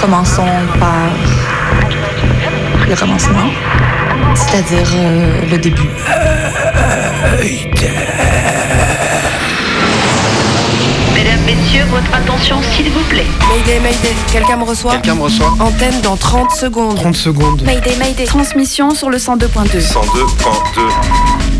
Commençons par le commencement, c'est-à-dire euh, le début. Mesdames, Messieurs, votre attention s'il vous plaît. Mayday, Mayday, quelqu'un me reçoit Quelqu'un me reçoit Antenne dans 30 secondes. 30 secondes. Mayday, Mayday. Transmission sur le 102.2. 102.2.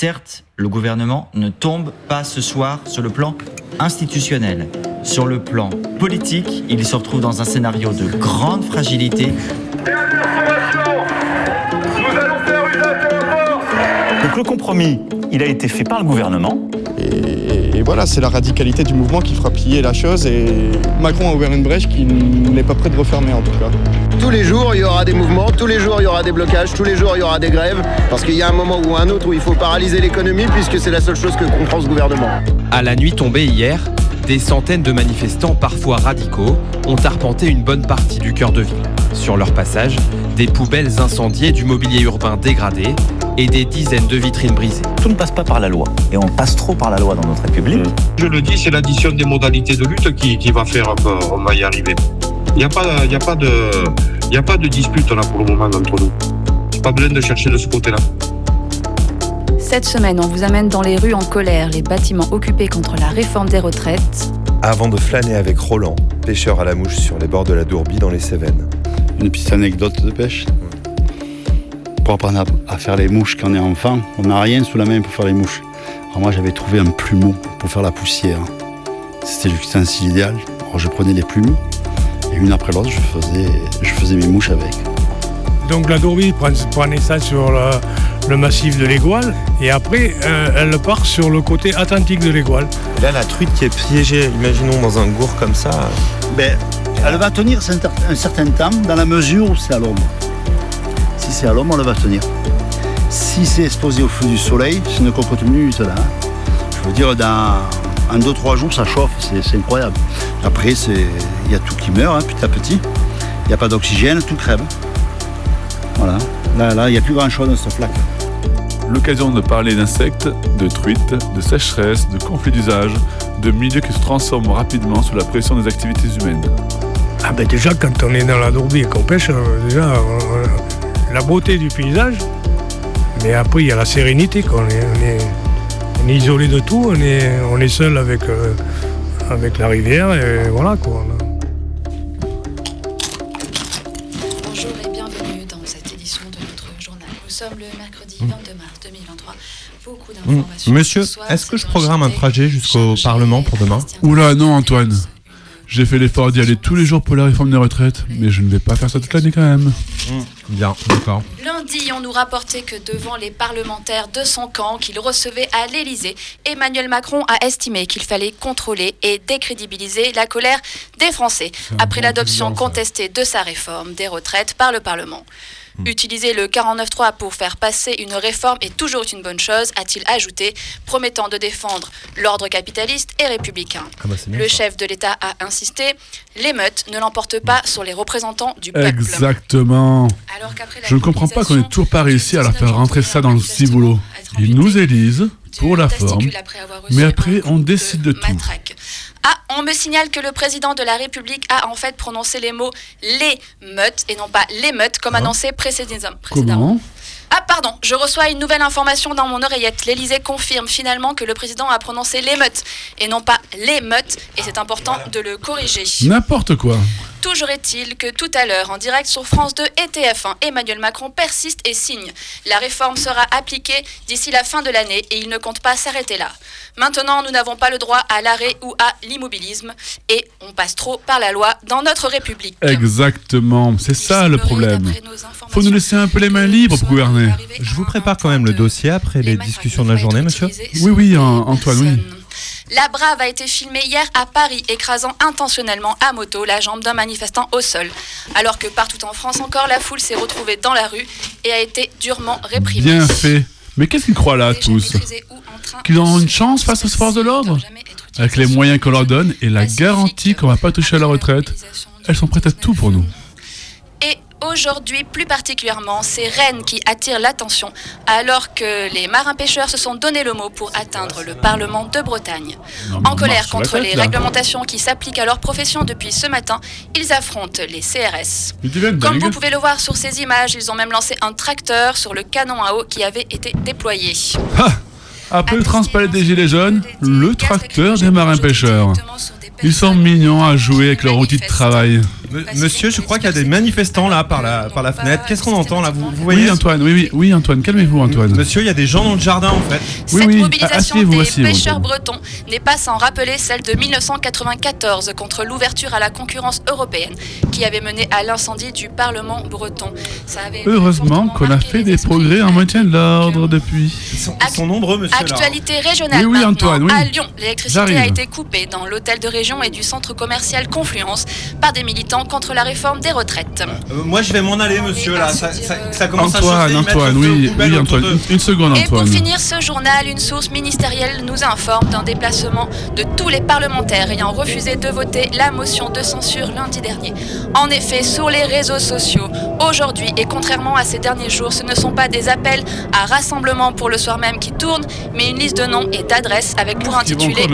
Certes, le gouvernement ne tombe pas ce soir sur le plan institutionnel. Sur le plan politique, il se retrouve dans un scénario de grande fragilité. Donc le compromis, il a été fait par le gouvernement. Et, et voilà, c'est la radicalité du mouvement qui fera plier la chose et Macron a ouvert une brèche qui n'est pas prêt de refermer en tout cas. Tous les jours, il y aura des mouvements, tous les jours, il y aura des blocages, tous les jours, il y aura des grèves, parce qu'il y a un moment ou un autre où il faut paralyser l'économie, puisque c'est la seule chose que comprend ce gouvernement. À la nuit tombée hier, des centaines de manifestants, parfois radicaux, ont arpenté une bonne partie du cœur de ville. Sur leur passage, des poubelles incendiées, du mobilier urbain dégradé et des dizaines de vitrines brisées. Tout ne passe pas par la loi. Et on passe trop par la loi dans notre République. Je le dis, c'est l'addition des modalités de lutte qui, qui va faire qu'on va y arriver. Il n'y a, pas, il y a, pas de, il y a pas de dispute là pour le moment entre nous. Pas besoin de chercher de ce côté-là. Cette semaine, on vous amène dans les rues en colère, les bâtiments occupés contre la réforme des retraites. Avant de flâner avec Roland, pêcheur à la mouche sur les bords de la Dourbie dans les Cévennes. Une petite anecdote de pêche? Pour apprendre à, à faire les mouches quand on est enfant, on n'a rien sous la main pour faire les mouches. Alors moi j'avais trouvé un plumeau pour faire la poussière. C'était l'ustensile idéal. Alors je prenais les plumes et une après l'autre je faisais, je faisais mes mouches avec. Donc la prend, prend naissance sur le, le massif de l'Égoile et après euh, elle part sur le côté atlantique de l'Égoile. Là la truite qui est piégée, imaginons dans un gour comme ça. Ben, elle va tenir un certain temps dans la mesure où c'est à l'ombre. Si c'est à l'ombre, elle va tenir. Si c'est exposé au feu du soleil, c'est une cocotte minute là. hein. Je veux dire, dans en 2-3 jours, ça chauffe, c'est incroyable. Après, c'est- il y a tout qui meurt hein, petit à petit. Il n'y a pas d'oxygène, tout crève. Voilà. Là, là, il n'y a plus grand chose dans ce flaque. L'occasion de parler d'insectes, de truites, de sécheresse, de conflits d'usage, de milieux qui se transforment rapidement sous la pression des activités humaines. Ah ben déjà quand on est dans la Dourbie et qu'on pêche, euh, déjà euh, euh, la beauté du paysage, mais après il y a la sérénité, quoi. On, est, on, est, on est isolé de tout, on est, on est seul avec, euh, avec la rivière et voilà quoi. Bonjour et bienvenue dans cette édition de notre journal. Nous sommes le mercredi 22 mars 2023. Beaucoup d'informations. Monsieur, est-ce que je programme un trajet jusqu'au Parlement pour demain Oula, non, Antoine. J'ai fait l'effort d'y aller tous les jours pour la réforme des retraites, mais je ne vais pas faire ça toute l'année quand même. Bien, d'accord. Lundi, on nous rapportait que devant les parlementaires de son camp qu'il recevait à l'Élysée, Emmanuel Macron a estimé qu'il fallait contrôler et décrédibiliser la colère des Français après l'adoption contestée de sa réforme des retraites par le Parlement. Utiliser le 49.3 pour faire passer une réforme est toujours une bonne chose, a-t-il ajouté, promettant de défendre l'ordre capitaliste et républicain. Ah bah, bien le ça. chef de l'État a insisté, l'émeute ne l'emporte pas sur les représentants du peuple. Exactement. Alors Je ne comprends pas qu'on ait toujours pas réussi à leur faire rentrer ça dans le ciboulot. Ils nous élisent pour la forme, mais après on décide de tout. Ah, on me signale que le président de la République a en fait prononcé les mots les meutes et non pas les meutes comme annoncé précédemment. Comment Ah, pardon, je reçois une nouvelle information dans mon oreillette. L'Élysée confirme finalement que le président a prononcé l'émeute et non pas les meutes, et c'est important de le corriger. N'importe quoi. Toujours est-il que tout à l'heure, en direct sur France 2 et TF1, Emmanuel Macron persiste et signe. La réforme sera appliquée d'ici la fin de l'année et il ne compte pas s'arrêter là. Maintenant, nous n'avons pas le droit à l'arrêt ou à l'immobilisme et on passe trop par la loi dans notre République. Exactement, c'est ça le problème. Faut nous laisser un peu les mains libres pour gouverner. Je vous prépare quand même le dossier après les discussions de la journée, monsieur Oui, oui, An- Antoine, oui. La Brave a été filmée hier à Paris, écrasant intentionnellement à moto la jambe d'un manifestant au sol. Alors que partout en France encore, la foule s'est retrouvée dans la rue et a été durement réprimée. Bien fait. Mais qu'est-ce qu'ils croient là, tous Qu'ils ont une chance face aux forces de l'ordre Avec les moyens qu'on leur donne et la garantie qu'on va pas toucher à la retraite, elles sont prêtes à tout pour nous. Aujourd'hui, plus particulièrement, c'est Rennes qui attire l'attention, alors que les marins-pêcheurs se sont donné le mot pour atteindre le Parlement de Bretagne. Non, En colère contre tête, les là. réglementations qui s'appliquent à leur profession depuis ce matin, ils affrontent les CRS. Comme vous pouvez le voir sur ces images, ils ont même lancé un tracteur sur le canon à eau qui avait été déployé. Après le transpalette des gilets jaunes, le tracteur des marins-pêcheurs. Ils sont mignons à jouer avec leur outil de travail. Monsieur, je crois qu'il y a des manifestants là par la, par la fenêtre. Qu'est-ce qu'on entend là vous, vous voyez Oui, Antoine, oui, oui, oui, Antoine, calmez-vous, Antoine. Monsieur, il y a des gens dans le jardin en fait. Oui, Cette oui, mobilisation asseyez-vous, des pêcheurs bretons n'est pas sans rappeler celle de 1994 contre l'ouverture à la concurrence européenne qui avait mené à l'incendie du Parlement breton. Ça avait Heureusement qu'on a fait des progrès en maintien de l'ordre depuis. Ils sont, ils sont nombreux, monsieur. là. Actualité régionale Oui, oui. Antoine, oui. À Lyon, l'électricité a été coupée dans l'hôtel de région et du centre commercial Confluence par des militants contre la réforme des retraites. Euh, moi, je vais m'en aller, monsieur. Là, ça, ça- ça commence à chauffer. Antoine, Antoine, oui, oui, Antoine, de- une, une seconde, Et pour Antoine. finir ce journal, une source ministérielle nous informe d'un déplacement de tous les parlementaires ayant refusé de voter la motion de censure lundi dernier. En effet, sur les réseaux sociaux, aujourd'hui et contrairement à ces derniers jours, ce ne sont pas des appels à rassemblement pour le soir même qui tournent, mais une liste de noms et d'adresses avec pour intitulé.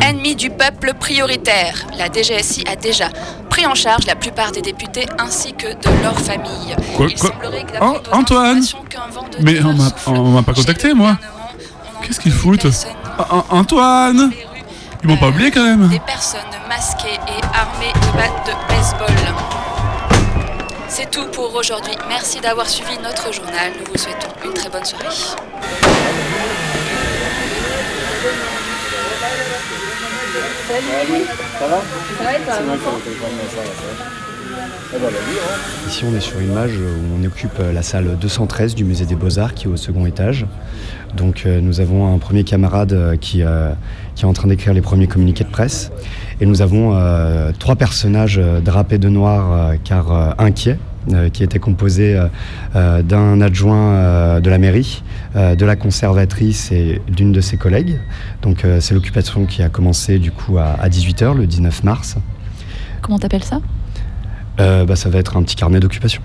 Ennemis du peuple prioritaire. La DGSI a déjà pris en charge la plupart des députés ainsi que de leurs familles. Quoi, Il quoi semblerait que nos Antoine de Mais on m'a pas contacté, moi. Qu'est-ce qu'ils foutent An- An- Antoine Ils m'ont pas oublié quand même. des personnes masquées et armées de battes de baseball. C'est tout pour aujourd'hui. Merci d'avoir suivi notre journal. Nous vous souhaitons une très bonne soirée. Ici, on est sur une image où on occupe euh, la salle 213 du musée des Beaux-Arts qui est au second étage. Donc, euh, nous avons un premier camarade euh, qui, est en train d'écrire les premiers communiqués de presse. Et nous avons trois personnages drapés de noir car inquiets. Euh, qui était composé euh, euh, d'un adjoint de la mairie, de la conservatrice et d'une de ses collègues. Donc c'est l'occupation qui a commencé du coup à, à 18h le 19 mars. Comment t'appelles ça? Euh, bah, ça va être un petit carnet d'occupation.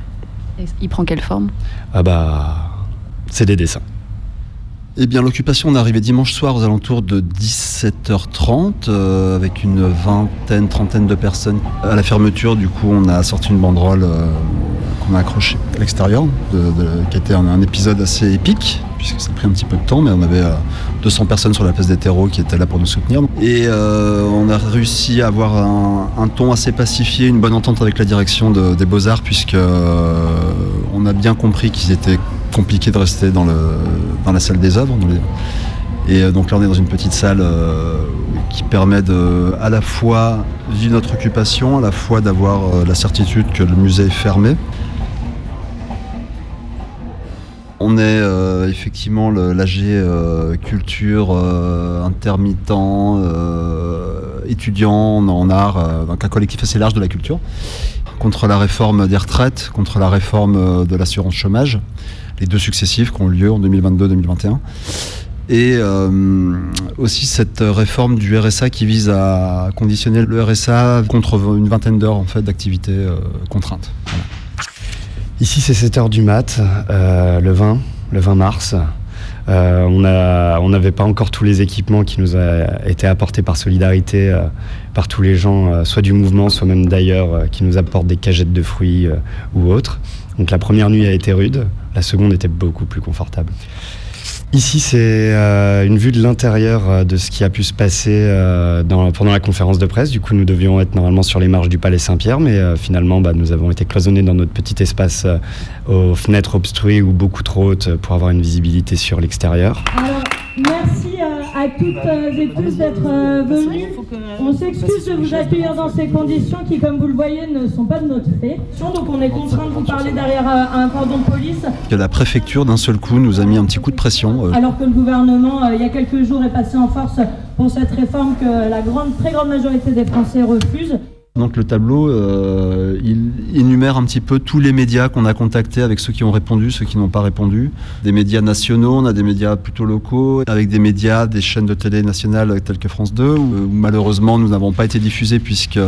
Il prend quelle forme? Ah bah, c'est des dessins. Eh bien, l'occupation, on est arrivé dimanche soir aux alentours de 17h30 euh, avec une vingtaine, trentaine de personnes. À la fermeture, du coup, on a sorti une banderole euh, qu'on a accrochée à l'extérieur, qui était un, un épisode assez épique, puisque ça a pris un petit peu de temps, mais on avait euh, 200 personnes sur la place des terreaux qui étaient là pour nous soutenir. Et euh, on a réussi à avoir un, ton assez pacifié, une bonne entente avec la direction de- des Beaux-Arts, puisque euh, on a bien compris qu'ils étaient compliqués de rester dans, la salle des œuvres. Et euh, donc là, on est dans une petite salle euh, qui permet de, à la fois vivre notre occupation, à la fois d'avoir euh, la certitude que le musée est fermé. On est euh, effectivement l'AG euh, culture, euh, intermittent, étudiant en, en art, donc un collectif assez large de la culture, contre la réforme des retraites, contre la réforme de l'assurance chômage, les deux successives qui ont eu lieu en 2022-2021. Et aussi cette réforme du RSA qui vise à conditionner le RSA contre une vingtaine d'heures en fait d'activité contrainte. Voilà. Ici, c'est 7h du mat, euh, le 20, le 20 mars. Euh, on a- on n'avait pas encore tous les équipements qui nous a été apportés par solidarité, euh, par tous les gens, euh, soit du mouvement, soit même d'ailleurs, euh, qui nous apportent des cagettes de fruits euh, ou autres. Donc la première nuit a été rude, la seconde était beaucoup plus confortable. Ici, c'est euh, une vue de l'intérieur euh, de ce qui a pu se passer euh, pendant la conférence de presse. Du coup, nous devions être normalement sur les marches du Palais Saint-Pierre, mais finalement, bah, nous avons été cloisonnés dans notre petit espace aux fenêtres obstruées ou beaucoup trop hautes pour avoir une visibilité sur l'extérieur. Merci euh, à toutes euh, et tous d'être euh, venus. On s'excuse de vous accueillir dans ces conditions qui, comme vous le voyez, ne sont pas de notre fait. Donc on est contraint de vous parler derrière un cordon de police. La préfecture, d'un seul coup, nous a mis un petit coup de pression. Alors que le gouvernement, il y a quelques jours, est passé en force pour cette réforme que la grande, très grande majorité des Français refusent. Donc le tableau, euh, il énumère un petit peu tous les médias qu'on a contactés avec ceux qui ont répondu, ceux qui n'ont pas répondu. Des médias nationaux, on a des médias plutôt locaux, avec des médias, des chaînes de télé nationales telles que France 2, où, malheureusement nous n'avons pas été diffusés puisque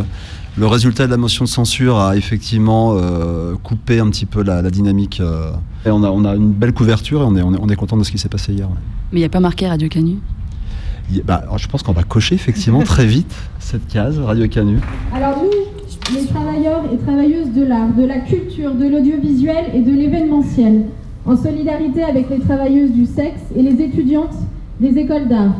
le résultat de la motion de censure a effectivement euh, coupé un petit peu la, dynamique. Euh. et on a, on a une belle couverture et on est, on est, content de ce qui s'est passé hier. Mais il n'y a pas marqué Radio Canu? Bah, je pense qu'on va cocher effectivement très vite cette case Radio Canu. Alors nous, les travailleurs et travailleuses de l'art, de la culture, de l'audiovisuel et de l'événementiel, en solidarité avec les travailleuses du sexe et les étudiantes des écoles d'art,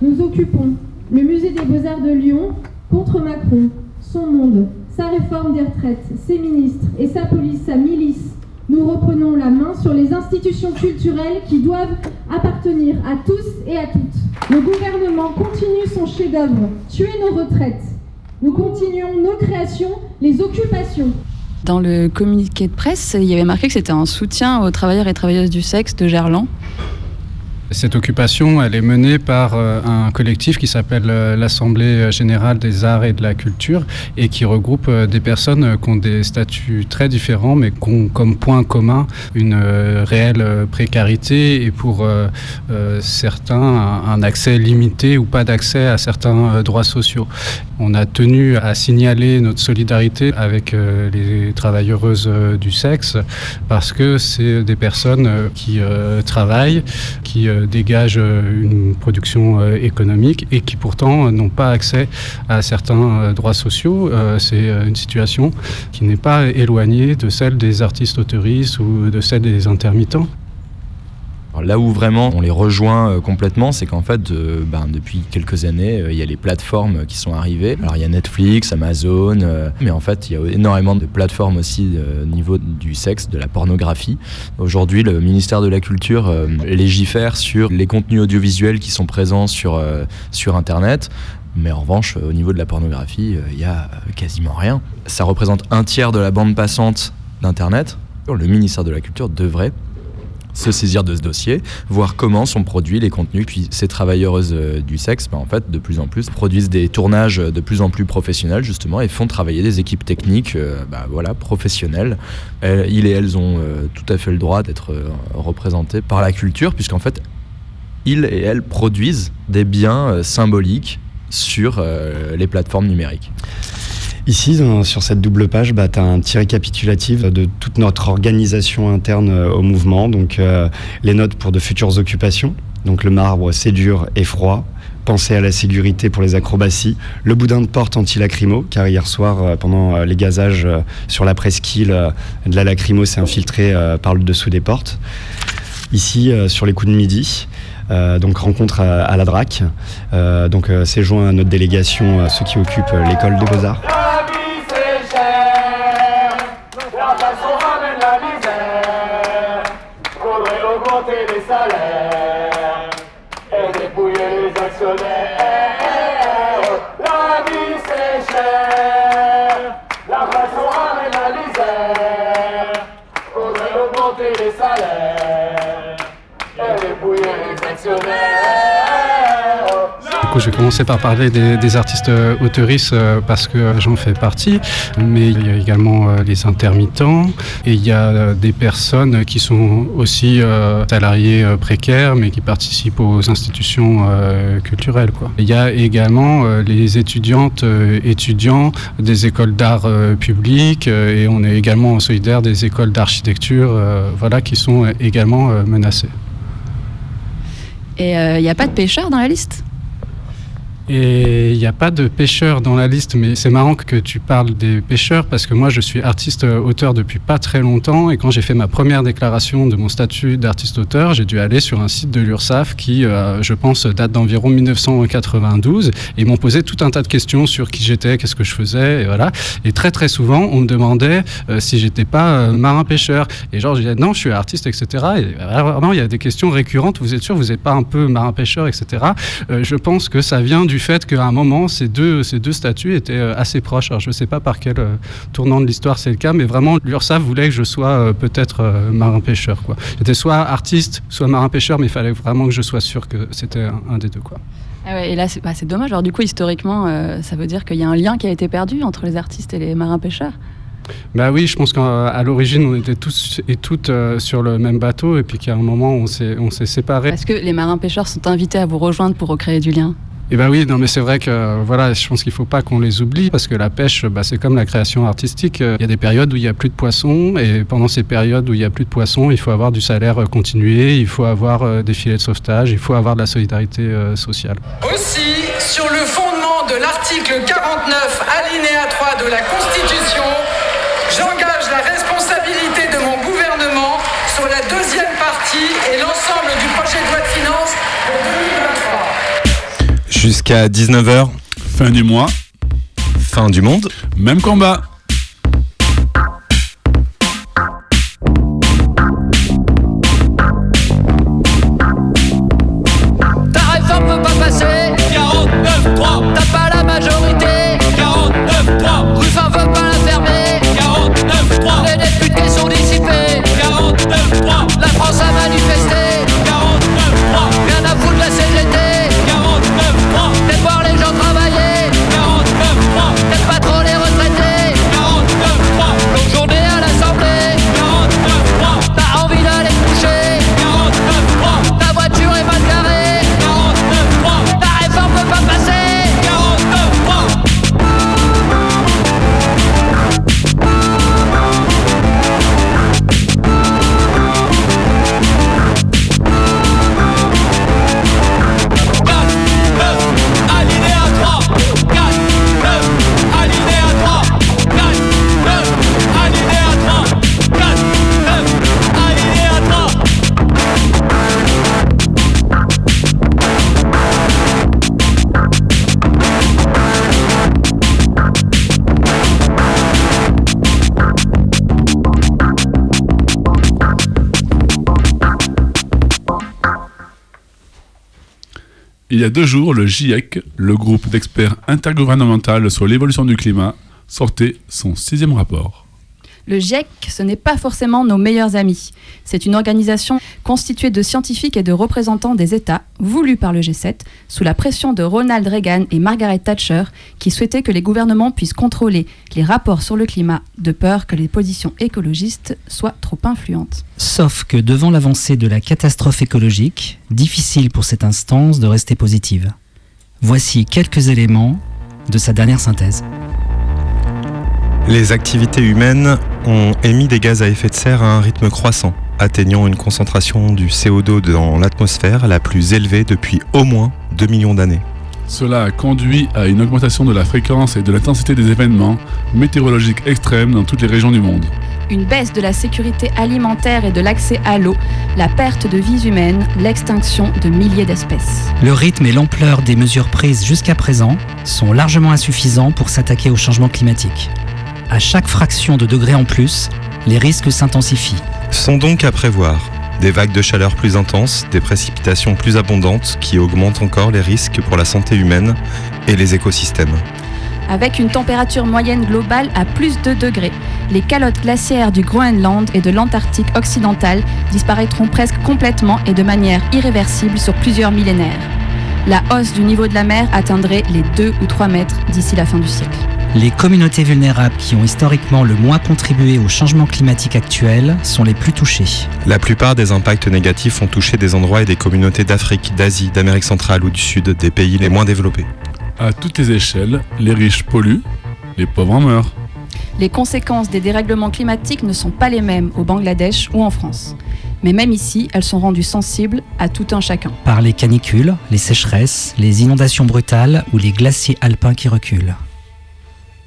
nous occupons le musée des beaux-arts de Lyon contre Macron, son monde, sa réforme des retraites, ses ministres et sa police, sa milice nous reprenons la main sur les institutions culturelles qui doivent appartenir à tous et à toutes. Le gouvernement continue son chef-d'œuvre, tuer nos retraites. Nous continuons nos créations, les occupations. Dans le communiqué de presse, il y avait marqué que c'était un soutien aux travailleurs et travailleuses du sexe de Gerland. Cette occupation, elle est menée par euh, un collectif qui s'appelle euh, l'Assemblée générale des arts et de la culture et qui regroupe euh, des personnes qui ont des statuts très différents mais qui ont comme point commun une réelle précarité et pour certains un accès limité ou pas d'accès à certains droits sociaux. On a tenu à signaler notre solidarité avec les travailleuses du sexe parce que c'est des personnes qui travaillent, qui dégagent euh, une production euh, économique et qui pourtant n'ont pas accès à certains euh, droits sociaux. C'est une situation qui n'est pas éloignée de celle des artistes autoristes ou de celle des intermittents là où vraiment on les rejoint euh, complètement, c'est qu'en fait, euh, ben, depuis quelques années, euh, il y a les plateformes qui sont arrivées. Alors il y a Netflix, Amazon, mais en fait, il y a énormément de plateformes aussi au niveau du sexe, de la pornographie. Aujourd'hui, le ministère de la Culture légifère sur les contenus audiovisuels qui sont présents sur, sur Internet. Mais en revanche, au niveau de la pornographie, il y a quasiment rien. Ça représente un tiers de la bande passante d'Internet. Le ministère de la Culture devrait se saisir de ce dossier, voir comment sont produits les contenus. Puis ces travailleuses euh, du sexe, ben, en fait, de plus en plus, produisent des tournages de plus en plus professionnels, justement, et font travailler des équipes techniques euh, ben, voilà, professionnelles. ils et elles ont euh, tout à fait le droit d'être représentés par la culture, puisqu'en fait, ils et elles produisent des biens symboliques sur les plateformes numériques. Ici, sur cette double page, bah, tu as un petit récapitulatif de toute notre organisation interne euh, au mouvement. Donc, euh, les notes pour de futures occupations. Donc, le marbre, c'est dur et froid. Penser à la sécurité pour les acrobaties. Le boudin de porte anti-lacrymo, car hier soir, euh, pendant les gazages sur la presqu'île, de la lacrymo s'est infiltrée par le dessous des portes. Ici, sur les coups de midi, donc rencontre à, la DRAC. Euh, donc euh, c'est joint à notre délégation, ceux qui occupent l'école des beaux-arts. Je vais commencer par parler des, artistes euh, autoristes euh, parce que j'en fais partie, mais il y a également euh, les intermittents et il y a des personnes qui sont aussi salariés précaires mais qui participent aux institutions culturelles. Il y a également les étudiantes, étudiants des écoles d'art public et on est également solidaire des écoles d'architecture voilà, qui sont également menacées. Et il n'y a pas de pêcheurs dans la liste Et il n'y a pas de pêcheurs dans la liste, mais c'est marrant que tu parles des pêcheurs parce que moi je suis artiste-auteur depuis pas très longtemps et quand j'ai fait ma première déclaration de mon statut d'artiste-auteur, j'ai dû aller sur un site de l'URSSAF qui, euh, je pense, date d'environ 1992 et ils m'ont posé tout un tas de questions sur qui j'étais, qu'est-ce que je faisais, et voilà. Et très très souvent, on me demandait euh, si j'étais pas euh, marin-pêcheur. Et genre, je disais non, je suis artiste, etc. Et vraiment, il y a des questions récurrentes. Vous êtes sûr, vous n'êtes pas un peu marin-pêcheur, etc. je pense que ça vient du fait qu'à un moment, ces deux, ces deux statuts étaient euh, assez proches. Alors, je ne sais pas par quel euh, tournant de l'histoire c'est le cas, mais vraiment, l'URSSAF voulait que je sois euh, peut-être marin-pêcheur. J'étais soit artiste, soit marin-pêcheur, mais il fallait vraiment que je sois sûr que c'était un, des deux. Quoi. Ah et là, bah, c'est dommage. Alors, du coup, historiquement, ça veut dire qu'il y a un lien qui a été perdu entre les artistes et les marins-pêcheurs bah oui, je pense qu'à l'origine, on était tous et toutes sur le même bateau, et puis qu'à un moment, on s'est séparés. Est-ce que les marins-pêcheurs sont invités à vous rejoindre pour recréer du lien? Et eh ben oui, non mais c'est vrai que voilà, je pense qu'il faut pas qu'on les oublie parce que la pêche, bah, c'est comme la création artistique. Il y a des périodes où il y a plus de poissons et pendant ces périodes où il y a plus de poissons, il faut avoir du salaire continué, il faut avoir euh, des filets de sauvetage, il faut avoir de la solidarité euh, sociale. Aussi, sur le fondement de l'article 49 alinéa 3 de la Constitution, jusqu'à 19h. Fin du mois. Fin du monde. Même combat. Y a deux jours, le GIEC, le groupe d'experts intergouvernemental sur l'évolution du climat, sortait son sixième rapport. Le GIEC, ce n'est pas forcément nos meilleurs amis. C'est une organisation constituée de scientifiques et de représentants des États, voulue par le G7, sous la pression de Ronald Reagan et Margaret Thatcher, qui souhaitaient que les gouvernements puissent contrôler les rapports sur le climat, de peur que les positions écologistes soient trop influentes. Sauf que devant l'avancée de la catastrophe écologique, difficile pour cette instance de rester positive. Voici quelques éléments de sa dernière synthèse. Les activités humaines ont émis des gaz à effet de serre à un rythme croissant, atteignant une concentration du CO2 dans l'atmosphère la plus élevée depuis au moins 2 millions d'années. Cela a conduit à une augmentation de la fréquence et de l'intensité des événements météorologiques extrêmes dans toutes les régions du monde. Une baisse de la sécurité alimentaire et de l'accès à l'eau, la perte de vies humaines, l'extinction de milliers d'espèces. Le rythme et l'ampleur des mesures prises jusqu'à présent sont largement insuffisants pour s'attaquer au changement climatique. À chaque fraction de degré en plus, les risques s'intensifient. Sont donc à prévoir des vagues de chaleur plus intenses, des précipitations plus abondantes qui augmentent encore les risques pour la santé humaine et les écosystèmes. Avec une température moyenne globale à plus de degrés, les calottes glaciaires du Groenland et de l'Antarctique occidental disparaîtront presque complètement et de manière irréversible sur plusieurs millénaires. La hausse du niveau de la mer atteindrait les 2 ou 3 mètres d'ici la fin du siècle. Les communautés vulnérables qui ont historiquement le moins contribué au changement climatique actuel sont les plus touchées. La plupart des impacts négatifs ont touché des endroits et des communautés d'Afrique, d'Asie, d'Amérique centrale ou du Sud, des pays les moins développés. À toutes les échelles, les riches polluent, les pauvres en meurent. Les conséquences des dérèglements climatiques ne sont pas les mêmes au Bangladesh ou en France. Mais même ici, elles sont rendues sensibles à tout un chacun. Par les canicules, les sécheresses, les inondations brutales ou les glaciers alpins qui reculent.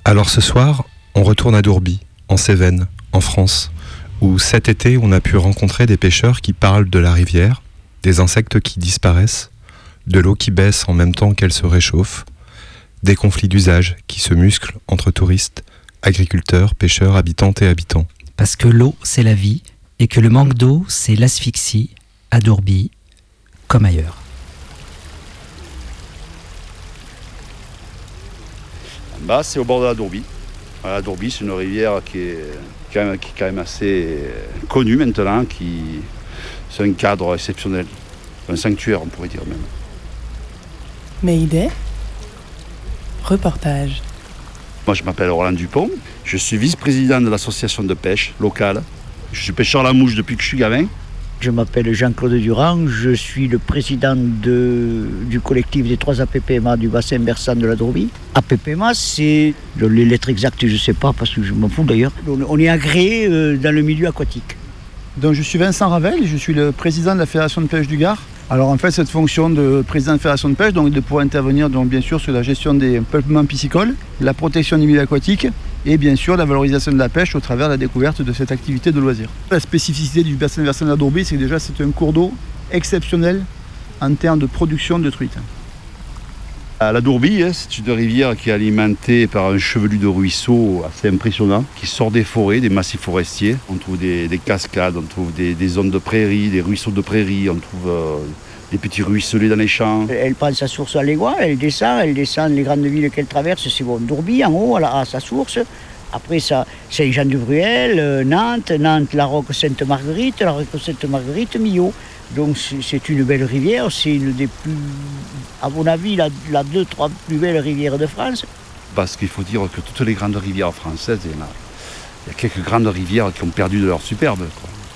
Alors ce soir, on retourne à Dourby, en Cévennes, en France, où cet été on a pu rencontrer des pêcheurs qui parlent de la rivière, des insectes qui disparaissent, de l'eau qui baisse en même temps qu'elle se réchauffe, des conflits d'usage qui se musclent entre touristes, agriculteurs, pêcheurs, habitantes et habitants. Parce que l'eau, c'est la vie, et que le manque d'eau, c'est l'asphyxie, à Dourby, comme ailleurs. Bas, c'est au bord de la Dourby. La Dourby, c'est une rivière qui est, quand même, qui est quand même assez connue maintenant, qui c'est un cadre exceptionnel, un sanctuaire, on pourrait dire même. Mayday Reportage. Moi, je m'appelle Roland Dupont. Je suis vice-président de l'association de pêche locale. Je suis pêcheur à la mouche depuis que je suis gamin. Je m'appelle Jean-Claude Durand, je suis le président de, du collectif des trois APPMA du bassin versant de la Drobie. APPMA, c'est les lettres exactes, je ne sais pas, parce que je m'en fous d'ailleurs. On est agréé euh, dans le milieu aquatique. Donc je suis Vincent Ravel, je suis le président de la Fédération de pêche du Gard. Alors en fait cette fonction de président de la Fédération de pêche, donc de pouvoir intervenir donc, bien sûr sur la gestion des peuplements piscicoles, la protection des milieux aquatiques et bien sûr la valorisation de la pêche au travers de la découverte de cette activité de loisir. La spécificité du bassin versant de la Dourbie, c'est que déjà c'est un cours d'eau exceptionnel en termes de production de truites. La Dourbie, hein, c'est une rivière qui est alimentée par un chevelu de ruisseaux assez impressionnant, qui sort des forêts, des massifs forestiers. On trouve des, cascades, on trouve des, zones de prairies, des ruisseaux de prairies, on trouve euh, des petits ruisselets dans les champs. Elle prend sa source à l'Égois, elle descend, elle descend les grandes villes qu'elle traverse, c'est bon, Dourbie en haut, à, sa source. Après ça, c'est Jean du Bruel, euh, Nantes, Nantes, la Roque Sainte-Marguerite, la Roque Sainte-Marguerite, Millau. Donc c'est une belle rivière, c'est une des plus, à mon avis, la, deux, trois plus belles rivières de France. Parce qu'il faut dire que toutes les grandes rivières françaises, il y, a, quelques grandes rivières qui ont perdu de leur superbe.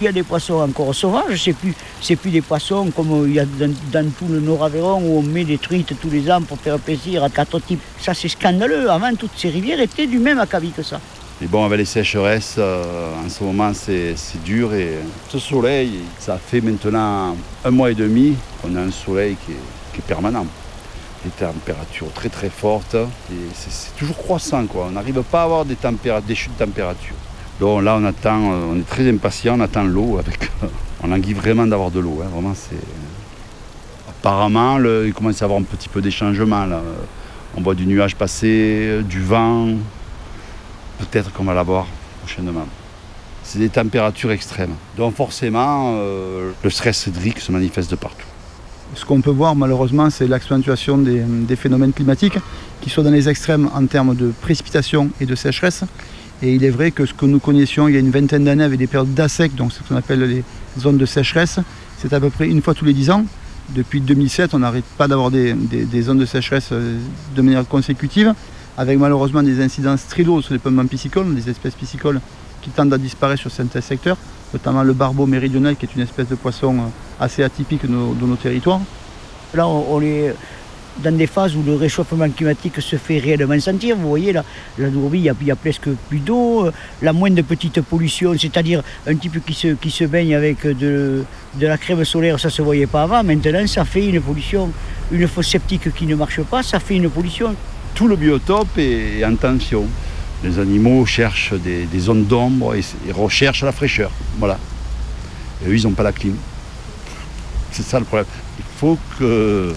Il y a des poissons encore sauvages, c'est plus, c'est plus des poissons comme il y a dans, tout le Nord-Aveyron où on met des truites tous les ans pour faire plaisir à quatre types. Ça c'est scandaleux. Avant, toutes ces rivières étaient du même acabit que ça. Mais bon, avec les sécheresses, euh, en ce moment, c'est dur. Et ce soleil, ça fait maintenant un mois et demi qu'on a un soleil qui est, permanent. Des températures très très fortes. c'est toujours croissant. Quoi. On n'arrive pas à avoir des, des chutes de température. Donc là, on attend, euh, on est très impatient, on attend l'eau. Avec, on languit vraiment d'avoir de l'eau. Hein. Vraiment, c'est. Apparemment, il commence à y avoir un petit peu des changements. On voit du nuage passer, du vent, peut-être qu'on va l'avoir prochainement. C'est des températures extrêmes. Donc forcément, euh, le stress hydrique se manifeste de partout. Ce qu'on peut voir malheureusement, c'est l'accentuation des, phénomènes climatiques, qui sont dans les extrêmes en termes de précipitation et de sécheresse. Et il est vrai que ce que nous connaissions il y a une vingtaine d'années avec des périodes d'assec, donc ce qu'on appelle les zones de sécheresse, c'est à peu près une fois tous les dix ans. Depuis 2007, on n'arrête pas d'avoir des, zones de sécheresse euh, de manière consécutive avec malheureusement des incidences très lourdes sur les peuplements piscicoles, des espèces piscicoles qui tendent à disparaître sur certains secteurs, notamment le barbeau méridional qui est une espèce de poisson euh, assez atypique de nos, territoires. Là, on est dans des phases où le réchauffement climatique se fait réellement sentir. Vous voyez, là, la Dourbie, il y, a presque plus d'eau, euh, la moindre petite pollution, c'est-à-dire un type qui se, qui se baigne avec de, de la crème solaire, ça ne se voyait pas avant. Maintenant, ça fait une pollution, une fosse septique qui ne marche pas, ça fait une pollution tout le biotope est, en tension. Les animaux cherchent des, zones d'ombre et, recherchent la fraîcheur. Voilà. Et eux, ils n'ont pas la clim. C'est ça le problème. Il faut que,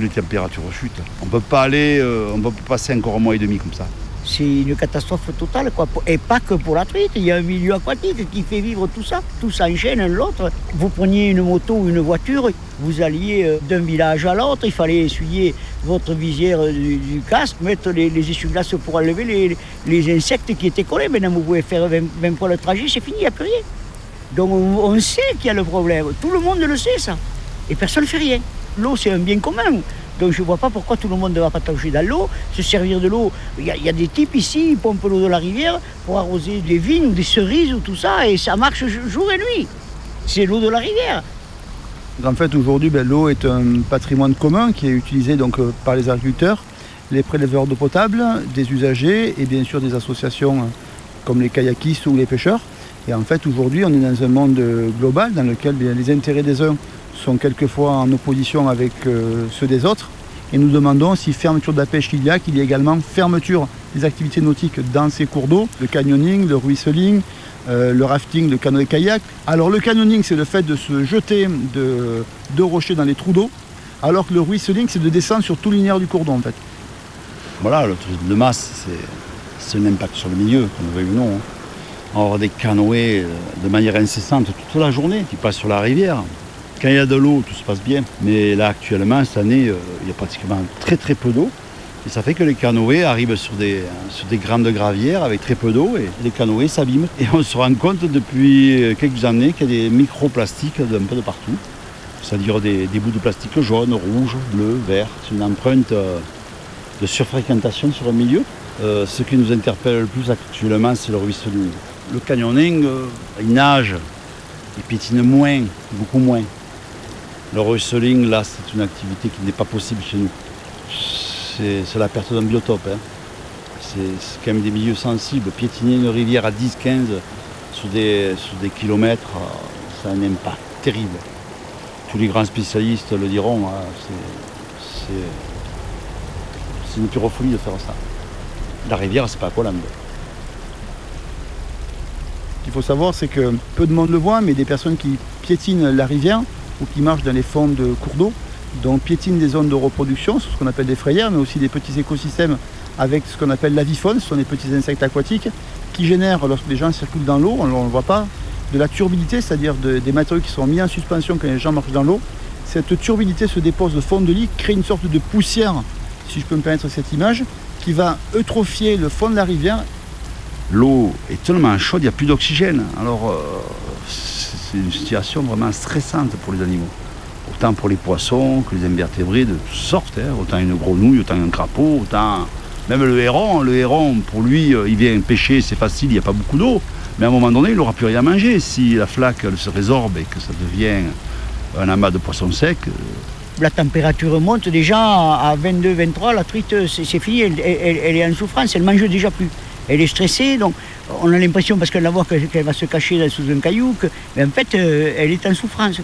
les températures chutent. On ne peut pas aller, euh, on peut pas passer encore un mois et demi comme ça c'est une catastrophe totale. Et pas que pour la truite, il y a un milieu aquatique qui fait vivre tout ça. Tout s'enchaîne l'un l'autre. Vous preniez une moto ou une voiture, vous alliez euh, d'un village à l'autre, il fallait essuyer votre visière du, casque, mettre les, essuie-glaces pour enlever les, insectes qui étaient collés. Maintenant, vous pouvez faire 20, fois le trajet, c'est fini, il n'y a plus rien. Donc on, on sait qu'il y a le problème. Tout le monde le sait, ça. Et personne ne fait rien. L'eau, c'est un bien commun. Donc je ne vois pas pourquoi tout le monde ne va pas toucher dans l'eau, se servir de l'eau. Il y, a des types ici, ils pompent l'eau de la rivière pour arroser des vignes ou des cerises ou tout ça, et ça marche jour et nuit. C'est l'eau de la rivière. En fait, aujourd'hui, ben, l'eau est un patrimoine commun qui est utilisé donc, euh, par les agriculteurs, les préleveurs d'eau potable, des usagers et bien sûr des associations euh, comme les kayakistes ou les pêcheurs. Et en fait, aujourd'hui, on est dans un monde global dans lequel les intérêts des uns sont quelquefois en opposition avec euh, ceux des autres. Et nous demandons si fermeture de la pêche il y a, qu'il y ait également fermeture des activités nautiques dans ces cours d'eau, le canyoning, le ruisseling, euh, le rafting, le canoë-kayak. Alors le canyoning, c'est le fait de se jeter de, rochers dans les trous d'eau, alors que le ruisseling, c'est de descendre sur tout linéaire du cours d'eau en fait. Voilà, le tourisme de masse, c'est un impact sur le milieu, qu'on le veuille ou non. hein. Avoir des canoës euh, de manière incessante toute la journée qui passent sur la rivière. Quand il y a de l'eau, tout se passe bien. Mais là, actuellement, cette année, euh, il y a pratiquement très très peu d'eau. Et ça fait que les canoës arrivent sur des, sur des grandes gravières avec très peu d'eau et les canoës s'abîment. Et on se rend compte depuis euh, quelques années qu'il y a des microplastiques d'un peu de partout. C'est-à-dire des, bouts de plastique jaunes, rouges, bleus, verts. C'est une empreinte euh, de surfréquentation sur le milieu. Ce qui nous interpelle le plus actuellement, c'est le ruisseling. Le canyoning, il nage, il piétine moins, beaucoup moins. Le ruisseling, là, c'est une activité qui n'est pas possible chez nous. C'est la perte d'un biotope. hein. C'est quand même des milieux sensibles. Piétiner une rivière à 10-15 sur des, kilomètres, euh, ça a un impact terrible. Tous les grands spécialistes le diront. hein, c'est- une pure folie de faire ça. La rivière, c'est pas Aqualand. Ce qu'il faut savoir, c'est que peu de monde le voit, mais des personnes qui piétinent la rivière ou qui marchent dans les fonds de cours d'eau, donc piétinent des zones de reproduction, ce qu'on appelle des frayères, mais aussi des petits écosystèmes avec ce qu'on appelle l'avifaune, ce sont des petits insectes aquatiques qui génèrent, lorsque les gens circulent dans l'eau, on ne le voit pas, de la turbidité, c'est-à-dire de- des matériaux qui sont mis en suspension quand les gens marchent dans l'eau. Cette turbidité se dépose de fond de lit, crée une sorte de poussière, si je peux me permettre cette image, qui va eutrophier le fond de la rivière L'eau est tellement chaude, il n'y a plus d'oxygène. Alors, euh, c'est une situation vraiment stressante pour les animaux. Autant pour les poissons que les invertébrés de toutes sortes. hein. Autant une grenouille, autant un crapaud, autant. Même le héron. Le héron, pour lui, euh, il vient pêcher, c'est facile, il n'y a pas beaucoup d'eau. Mais à un moment donné, il n'aura plus rien à manger. Si la flaque se résorbe et que ça devient un amas de poissons secs, euh, La température monte déjà à 22, 23, la truite, c'est fini, elle, elle- elle est en souffrance, elle mange déjà plus. Elle est stressée, donc on a l'impression, parce qu'elle la voit que- qu'elle va se cacher sous un caillou, que, mais en fait, euh, elle est en souffrance.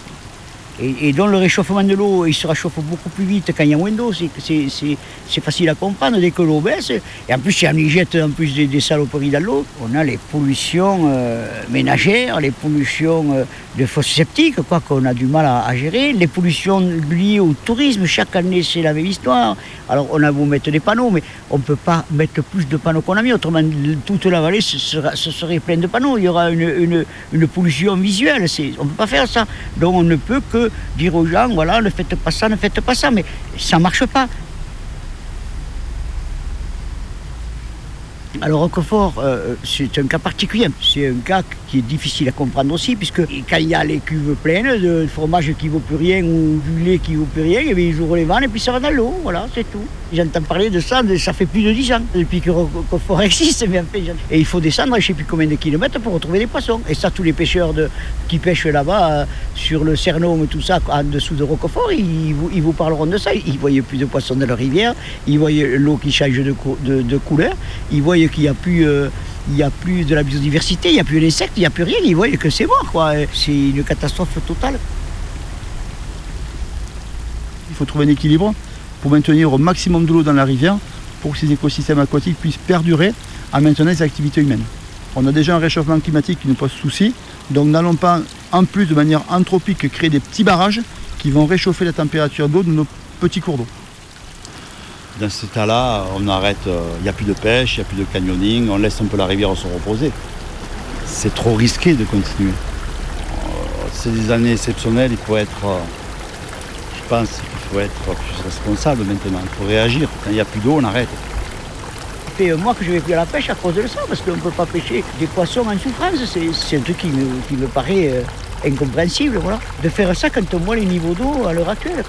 Et, et donc le réchauffement de l'eau, il se réchauffe beaucoup plus vite quand il y a moins d'eau. C'est- facile à comprendre dès que l'eau baisse. Et en plus, si on y jette en plus des, saloperies dans l'eau, on a les pollutions euh, ménagères, les pollutions euh, de fosses septiques, quoi, qu'on a du mal à, gérer, les pollutions liées au tourisme. Chaque année, c'est la même histoire. Alors, on a beau mettre des panneaux, mais on ne peut pas mettre plus de panneaux qu'on a mis. Autrement, toute la vallée ce sera- ce serait pleine de panneaux. Il y aura une, une- pollution visuelle. On ne peut pas faire ça. Donc, on ne peut que dire aux gens, voilà, ne faites pas ça, ne faites pas ça. Mais ça ne marche pas. Alors Roquefort, euh, c'est un cas particulier. C'est un cas qui est difficile à comprendre aussi, puisque quand il y a les cuves pleines de fromage qui ne vaut plus rien ou du lait qui ne vaut plus rien, eh ils ouvrent les vannes et puis ça va dans l'eau. Voilà, c'est tout. J'entends parler de ça, ça fait plus de 10 ans depuis que Roquefort existe. Et il faut descendre je ne sais plus combien de kilomètres pour retrouver des poissons. Et ça, tous les pêcheurs de, qui pêchent là-bas, euh, sur le Cernôme, tout ça, en dessous de Roquefort, ils, vous, parleront de ça. Ils voyaient plus de poissons dans la rivière, ils voyaient l'eau qui change de, cou- de- de couleur, ils voyaient qu'il n'y a plus. euh, a plus de la biodiversité, il n'y a plus d'insectes, il n'y a plus rien, ils voient que c'est mort. C'est une catastrophe totale. Il faut trouver un équilibre pour maintenir au maximum de l'eau dans la rivière pour que ces écosystèmes aquatiques puissent perdurer en maintenant les activités humaines. On a déjà un réchauffement climatique qui nous pose souci, donc n'allons pas en plus de manière anthropique créer des petits barrages qui vont réchauffer la température d'eau de nos petits cours d'eau. Dans cet état-là, on arrête, euh, il n'y a plus de pêche, il n'y a plus de canyoning, on laisse un peu la rivière se reposer. C'est trop risqué de continuer. Euh, C'est des années exceptionnelles, il faut être, euh, je pense qu'il faut être plus responsable maintenant, il faut réagir. Quand il n'y a plus d'eau, on arrête. Fait un mois que je vais plus à la pêche à cause de ça, parce qu'on ne peut pas pêcher des poissons en souffrance. C'est- un truc qui me, qui me paraît euh, incompréhensible, voilà. De faire ça quand on voit les niveaux d'eau à l'heure actuelle.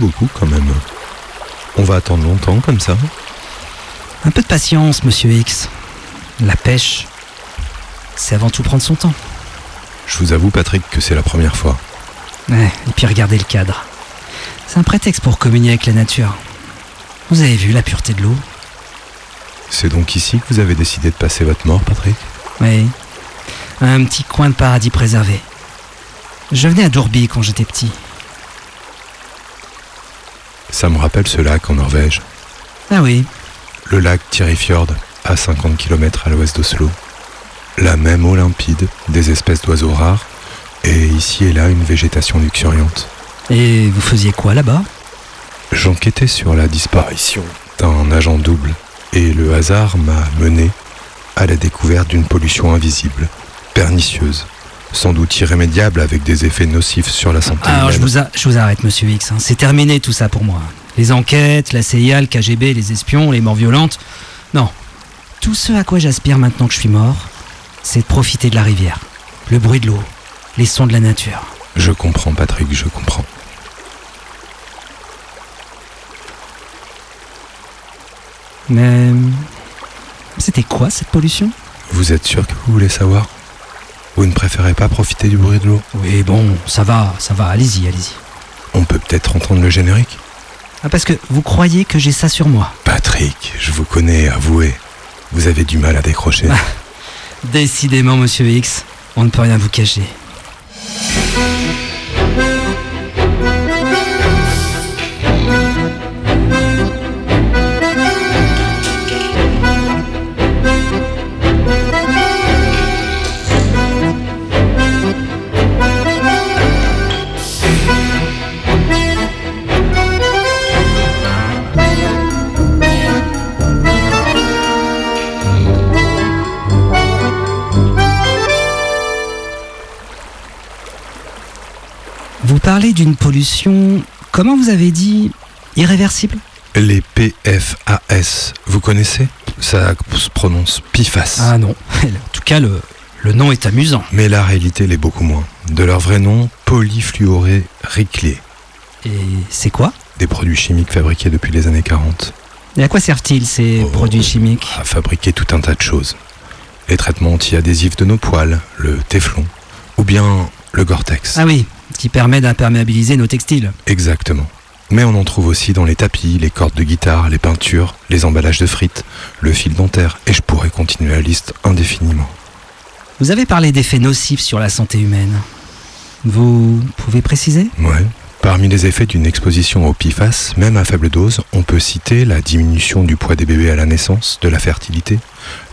Beaucoup quand même. On va attendre longtemps comme ça. Un peu de patience, monsieur X. La pêche, c'est avant tout prendre son temps. Je vous avoue, Patrick, que c'est la première fois. Ouais, et puis regardez le cadre. C'est un prétexte pour communier avec la nature. Vous avez vu la pureté de l'eau? C'est donc ici que vous avez décidé de passer votre mort, Patrick? Oui. Un petit coin de paradis préservé. Je venais à Dourby quand j'étais petit. Ça me rappelle ce lac en Norvège. Ah oui. Le lac Tirifjord, à 50 km à l'ouest d'Oslo. La même eau limpide, des espèces d'oiseaux rares, et ici et là une végétation luxuriante. Et vous faisiez quoi là-bas? J'enquêtais sur la disparition d'un agent double, et le hasard m'a mené à la découverte d'une pollution invisible, pernicieuse, sans doute irrémédiable avec des effets nocifs sur la santé. Alors je vous, je vous, arrête, monsieur X. hein. C'est terminé tout ça pour moi. Les enquêtes, la CIA, le KGB, les espions, les morts violentes. Non. Tout ce à quoi j'aspire maintenant que je suis mort, c'est de profiter de la rivière. Le bruit de l'eau, les sons de la nature. Je comprends, Patrick, je comprends. Mais. C'était quoi cette pollution? Vous êtes sûr que vous voulez savoir? Vous ne préférez pas profiter du bruit de l'eau Oui, bon, ça va, ça va, allez-y, allez-y. On peut peut-être entendre le générique Ah, parce que vous croyez que j'ai ça sur moi Patrick, je vous connais, avouez. Vous avez du mal à décrocher. Décidément, monsieur X, on ne peut rien vous cacher. Parlez d'une pollution, comment vous avez dit, irréversible? Les PFAS, vous connaissez? Ça se prononce PIFAS. Ah non, en tout cas le, le nom est amusant. Mais la réalité l'est beaucoup moins. De leur vrai nom, polyfluoré riclé. Et c'est quoi? Des produits chimiques fabriqués depuis les années 40. Et à quoi servent-ils ces produits chimiques? À fabriquer tout un tas de choses. Les traitements anti-adhésifs de nos poils, le téflon, ou bien le Gore-Tex. Ah oui, qui permet d'imperméabiliser nos textiles. Exactement. Mais on en trouve aussi dans les tapis, les cordes de guitare, les peintures, les emballages de frites, le fil dentaire, et je pourrais continuer la liste indéfiniment. Vous avez parlé d'effets nocifs sur la santé humaine. Vous pouvez préciser? Ouais. Parmi les effets d'une exposition au PFAS, même à faible dose, on peut citer la diminution du poids des bébés à la naissance, de la fertilité,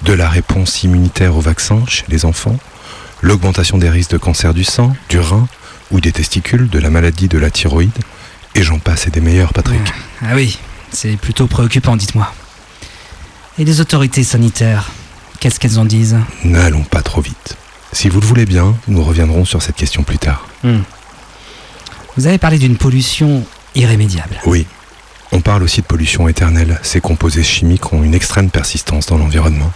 de la réponse immunitaire aux vaccins chez les enfants, l'augmentation des risques de cancer du sein, du rein ou des testicules, de la maladie de la thyroïde, et j'en passe et des meilleurs, Patrick. Ah oui, c'est plutôt préoccupant, dites-moi. Et les autorités sanitaires, qu'est-ce qu'elles en disent? N'allons pas trop vite. Si vous le voulez bien, nous reviendrons sur cette question plus tard. Hmm. Vous avez parlé d'une pollution irrémédiable. Oui. On parle aussi de pollution éternelle. Ces composés chimiques ont une extrême persistance dans l'environnement.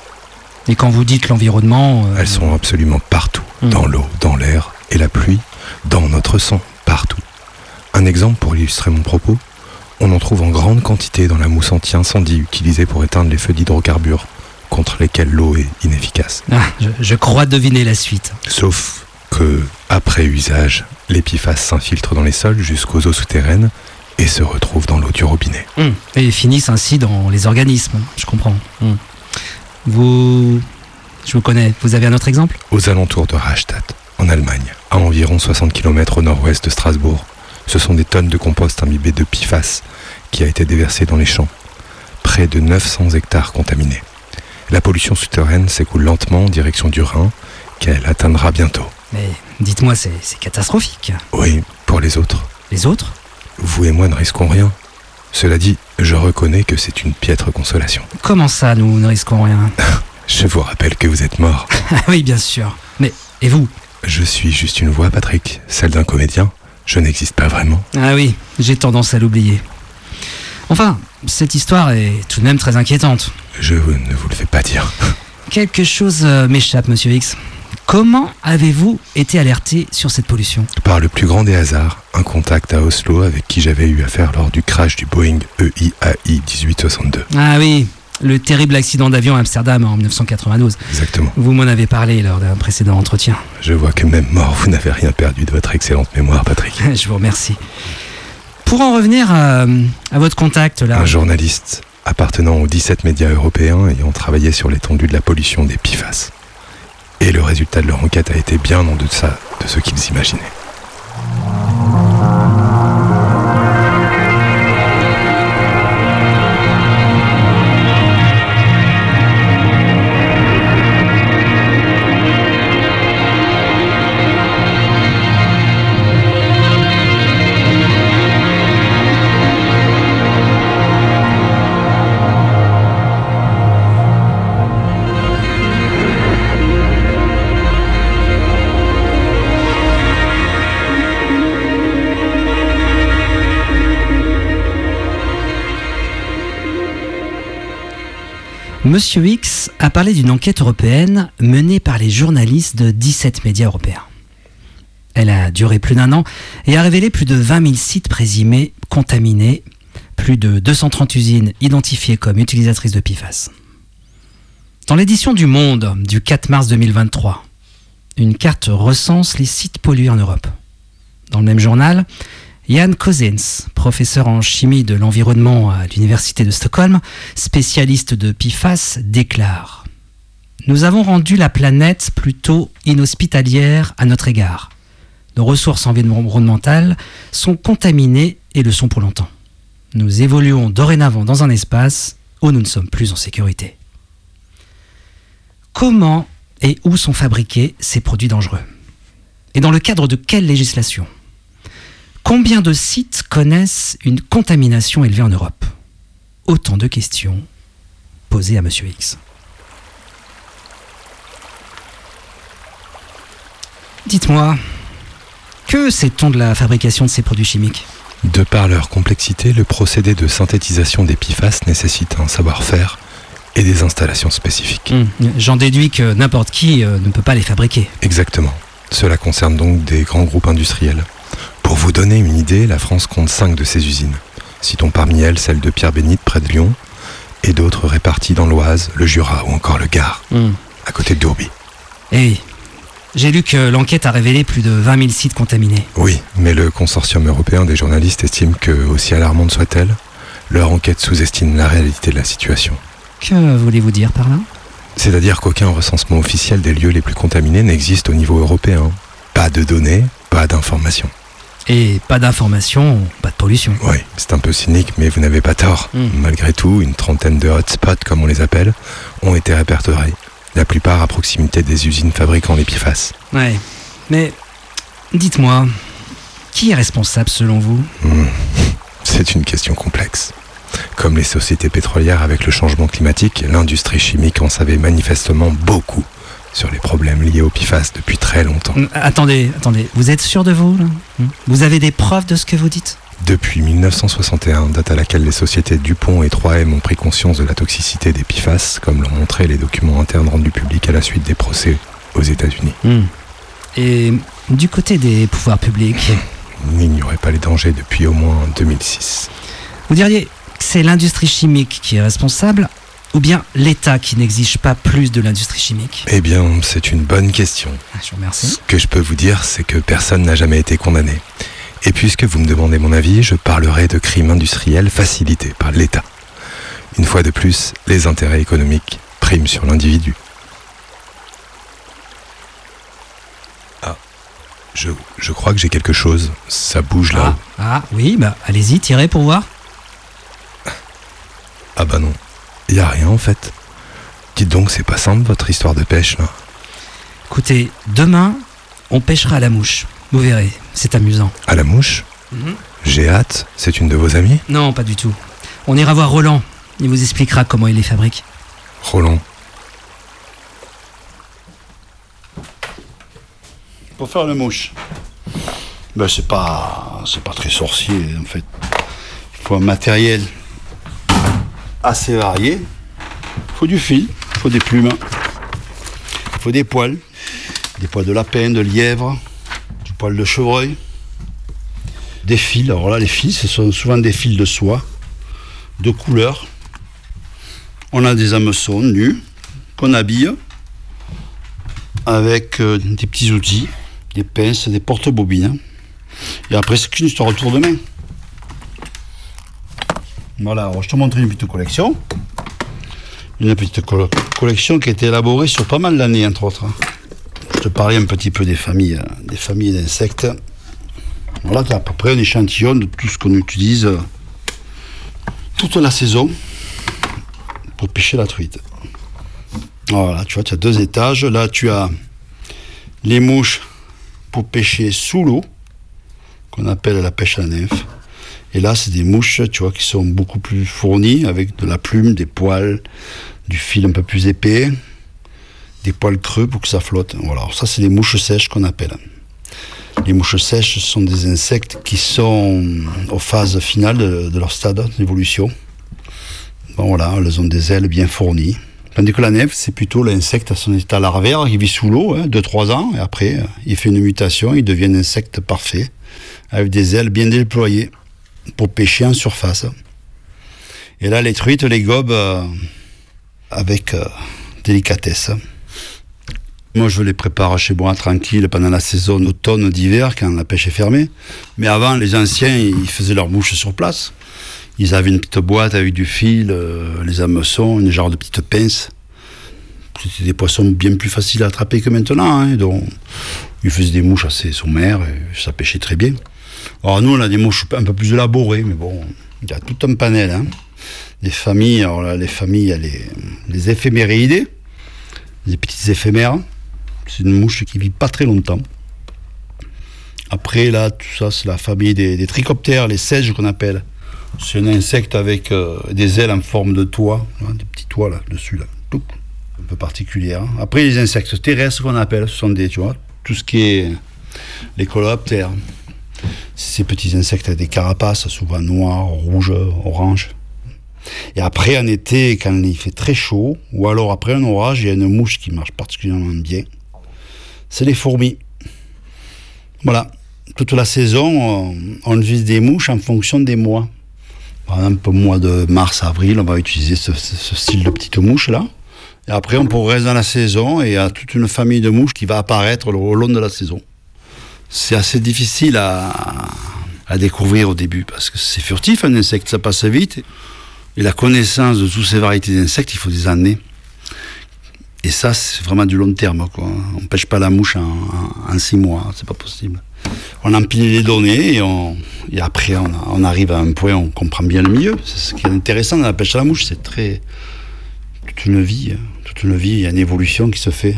Et quand vous dites l'environnement... euh, Elles sont absolument partout. Dans l'eau, dans l'air et la pluie, dans notre sang, partout. Un exemple pour illustrer mon propos. On en trouve en grande quantité dans la mousse anti-incendie utilisée pour éteindre les feux d'hydrocarbures, contre lesquels l'eau est inefficace. Ah, je, je crois deviner la suite. Sauf que, après usage, l'épiphase s'infiltre dans les sols jusqu'aux eaux souterraines et se retrouve dans l'eau du robinet. Hmm. Et finissent ainsi dans les organismes, je comprends. Hmm. Vous... Je vous connais, vous avez un autre exemple? Aux alentours de Rastatt, en Allemagne, à environ 60 km au nord-ouest de Strasbourg, ce sont des tonnes de compost imbibé de PFAS qui a été déversé dans les champs. Près de 900 hectares contaminés. La pollution souterraine s'écoule lentement en direction du Rhin, qu'elle atteindra bientôt. Mais dites-moi, c'est c'est catastrophique. Oui, pour les autres. Les autres? Vous et moi ne risquons rien. Cela dit, je reconnais que c'est une piètre consolation. Comment ça, nous ne risquons rien? Je vous rappelle que vous êtes mort. Oui, bien sûr. Mais, et vous? Je suis juste une voix, Patrick, celle d'un comédien. Je n'existe pas vraiment. Ah oui, j'ai tendance à l'oublier. Enfin, cette histoire est tout de même très inquiétante. Je ne vous le fais pas dire. Quelque chose euh, m'échappe, monsieur X. Comment avez-vous été alerté sur cette pollution? Par le plus grand des hasards, un contact à Oslo avec qui j'avais eu affaire lors du crash du Boeing EIAI 1862. Ah oui, le terrible accident d'avion à Amsterdam en 1992. Exactement. Vous m'en avez parlé lors d'un précédent entretien. Je vois que même mort, vous n'avez rien perdu de votre excellente mémoire, Patrick. Je vous remercie. Pour en revenir à, à votre contact là. Un journaliste appartenant aux 17 médias européens ayant travaillé sur l'étendue de la pollution des PFAS. Et le résultat de leur enquête a été bien en deçà de ce qu'ils imaginaient. Monsieur X a parlé d'une enquête européenne menée par les journalistes de 17 médias européens. Elle a duré plus d'un an et a révélé plus de 20 000 sites présumés contaminés, plus de 230 usines identifiées comme utilisatrices de PFAS. Dans l'édition du Monde du 4 mars 2023, une carte recense les sites pollués en Europe. Dans le même journal, Jan Cousins, professeur en chimie de l'environnement à l'Université de Stockholm, spécialiste de PFAS, déclare Nous avons rendu la planète plutôt inhospitalière à notre égard. Nos ressources environnementales sont contaminées et le sont pour longtemps. Nous évoluons dorénavant dans un espace où nous ne sommes plus en sécurité. Comment et où sont fabriqués ces produits dangereux? Et dans le cadre de quelle législation? Combien de sites connaissent une contamination élevée en Europe? Autant de questions posées à Monsieur X. Dites-moi, que sait-on de la fabrication de ces produits chimiques? De par leur complexité, le procédé de synthétisation des PFAS nécessite un savoir-faire et des installations spécifiques. Mmh. J'en déduis que n'importe qui euh, ne peut pas les fabriquer. Exactement. Cela concerne donc des grands groupes industriels. Pour vous donner une idée, la France compte 5 de ces usines. Citons parmi elles celle de Pierre-Bénite près de Lyon et d'autres réparties dans l'Oise, le Jura ou encore le Gard, Mmh. à côté de Dourby. Eh oui, j'ai lu que l'enquête a révélé plus de 20 000 sites contaminés. Oui, mais le consortium européen des journalistes estime que, aussi alarmante soit-elle, leur enquête sous-estime la réalité de la situation. Que voulez-vous dire par là? C'est-à-dire qu'aucun recensement officiel des lieux les plus contaminés n'existe au niveau européen. Pas de données, pas d'informations. Et pas d'informations, pas de pollution. Oui, c'est un peu cynique, mais vous n'avez pas tort. Mm. Malgré tout, une trentaine de hotspots, comme on les appelle, ont été répertoriés. La plupart à proximité des usines fabriquant les PFAS. Ouais. Mais dites-moi, qui est responsable selon vous? Hmm. C'est une question complexe. Comme les sociétés pétrolières avec le changement climatique, l'industrie chimique en savait manifestement beaucoup sur les problèmes liés aux PFAS depuis très longtemps. Mm, Attendez, attendez, vous êtes sûr de vous là Hmm Vous avez des preuves de ce que vous dites Depuis 1961, date à laquelle les sociétés Dupont et 3M ont pris conscience de la toxicité des PFAS, comme l'ont montré les documents internes rendus publics à la suite des procès aux États-Unis. Hmm. Et du côté des pouvoirs publics, On n'ignorait pas les dangers depuis au moins 2006. vous diriez que c'est l'industrie chimique qui est responsable ou bien l'État qui n'exige pas plus de l'industrie chimique? Eh bien, c'est une bonne question. Je vous remercie. Ce que je peux vous dire, c'est que personne n'a jamais été condamné. Et puisque vous me demandez mon avis, je parlerai de crimes industriels facilités par l'État. Une fois de plus, les intérêts économiques priment sur l'individu. Ah, je, je crois que j'ai quelque chose. Ça bouge là. Ah oui, bah allez-y, tirez pour voir. Ah bah non, y a rien en fait. Dites donc, c'est pas simple votre histoire de pêche là. Écoutez, demain, on pêchera à la mouche. Vous verrez, c'est amusant. À la mouche Mhm. J'ai hâte, c'est une de vos amies Non, pas du tout. On ira voir Roland. Il vous expliquera comment il les fabrique. Roland. Pour faire le mouche, ben c'est pas, c'est pas très sorcier en fait. Il faut un matériel assez varié. Il faut du fil, il faut des plumes, il faut des poils. des poils de lapin, de lièvre, du poil de chevreuil, des fils. Alors là, les fils, ce sont souvent des fils de soie, de couleur. On a des hameçons nus qu'on habille avec euh, des petits outils, des pinces, des porte-bobines. Et après, c'est qu'une histoire autour de main. Voilà, alors je te montre une petite collection. Une petite co- collection qui a été élaborée sur pas mal d'années, entre autres. Je te parlais un petit peu des familles, des familles d'insectes. Voilà, tu as à peu près un échantillon de tout ce qu'on utilise euh, toute la saison pour pêcher la truite. Voilà, tu vois, tu as deux étages. Là, tu as les mouches pour pêcher sous l'eau, qu'on appelle la pêche à la nymphe. Et là, c'est des mouches, tu vois, qui sont beaucoup plus fournies, avec de la plume, des poils, du fil un peu plus épais, des poils creux pour que ça flotte. Voilà, ça, c'est des mouches sèches qu'on appelle. Les mouches sèches sont des insectes qui sont aux phases finales de, leur stade d'évolution. Bon, voilà, elles ont des ailes bien fournies. Tandis que la nymphe, c'est plutôt l'insecte à son état larvaire, il vit sous l'eau, 2-3 ans, et après, il fait une mutation, il devient un insecte parfait, avec des ailes bien déployées, pour pêcher en surface. Et là, les truites les gobent euh, avec euh, délicatesse. Moi, je les prépare chez moi tranquille pendant la saison d'automne, d'hiver, quand la pêche est fermée. Mais avant, les anciens, ils faisaient leurs mouches sur place. Ils avaient une petite boîte avec du fil, euh, les hameçons, une genre de petite pince. C'était des poissons bien plus faciles à attraper que maintenant. hein, donc, ils faisaient des mouches assez sommaires et ça pêchait très bien. Alors nous, on a des mouches un peu plus élaborées, mais bon, il y a tout un panel. Hein. Les familles, alors là, les familles, il y a les, les les petites éphémères. C'est une mouche qui vit pas très longtemps. Après, là, tout ça, c'est la famille des, trichoptères, les seiges qu'on appelle. C'est un insecte avec euh, des ailes en forme de toit, hein, des petits toits là, dessus, là. Touc. un peu particulière. Après, les insectes terrestres qu'on appelle, ce sont des, tu vois, tout ce qui est les coléoptères. Ces petits insectes avec des carapaces, souvent noires, rouges, oranges. Et après, en été, quand il fait très chaud, ou alors après un orage, il y a une mouche qui marche particulièrement bien. C'est les fourmis. Voilà. Toute la saison, on, vise des mouches en fonction des mois. Par exemple, mois de mars, avril, on va utiliser ce, ce- ce style de petite mouche là. Et après, on progresse dans la saison et il y a toute une famille de mouches qui va apparaître au long de la saison. C'est assez difficile à, découvrir au début parce que c'est furtif un insecte, ça passe vite. Et la connaissance de toutes ces variétés d'insectes, il faut des années. Et ça, c'est vraiment du long terme. On ne pêche pas la mouche en, six mois, c'est pas possible. On empile les données et, après on, arrive à un point où on comprend bien le milieu. C'est ce qui est intéressant dans la pêche à la mouche, c'est très toute une vie, toute une vie, il y a une évolution qui se fait.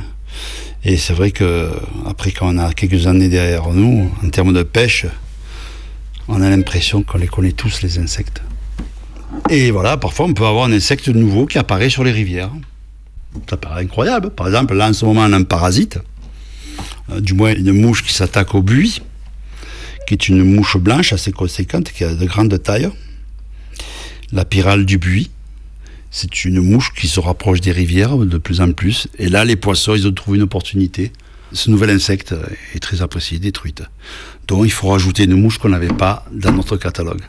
Et c'est vrai que après quand on a quelques années derrière nous, en termes de pêche, on a l'impression qu'on les connaît tous les insectes. Et voilà, parfois on peut avoir un insecte nouveau qui apparaît sur les rivières. Ça paraît incroyable. Par exemple, là en ce moment on a un parasite, euh, du moins une mouche qui s'attaque au buis, qui est une mouche blanche assez conséquente, qui a de grandes tailles. La pyrale du buis, c'est une mouche qui se rapproche des rivières de plus en plus. Et là, les poissons, ils ont trouvé une opportunité. Ce nouvel insecte est très apprécié, des truites. Donc il faut rajouter une mouche qu'on n'avait pas dans notre catalogue.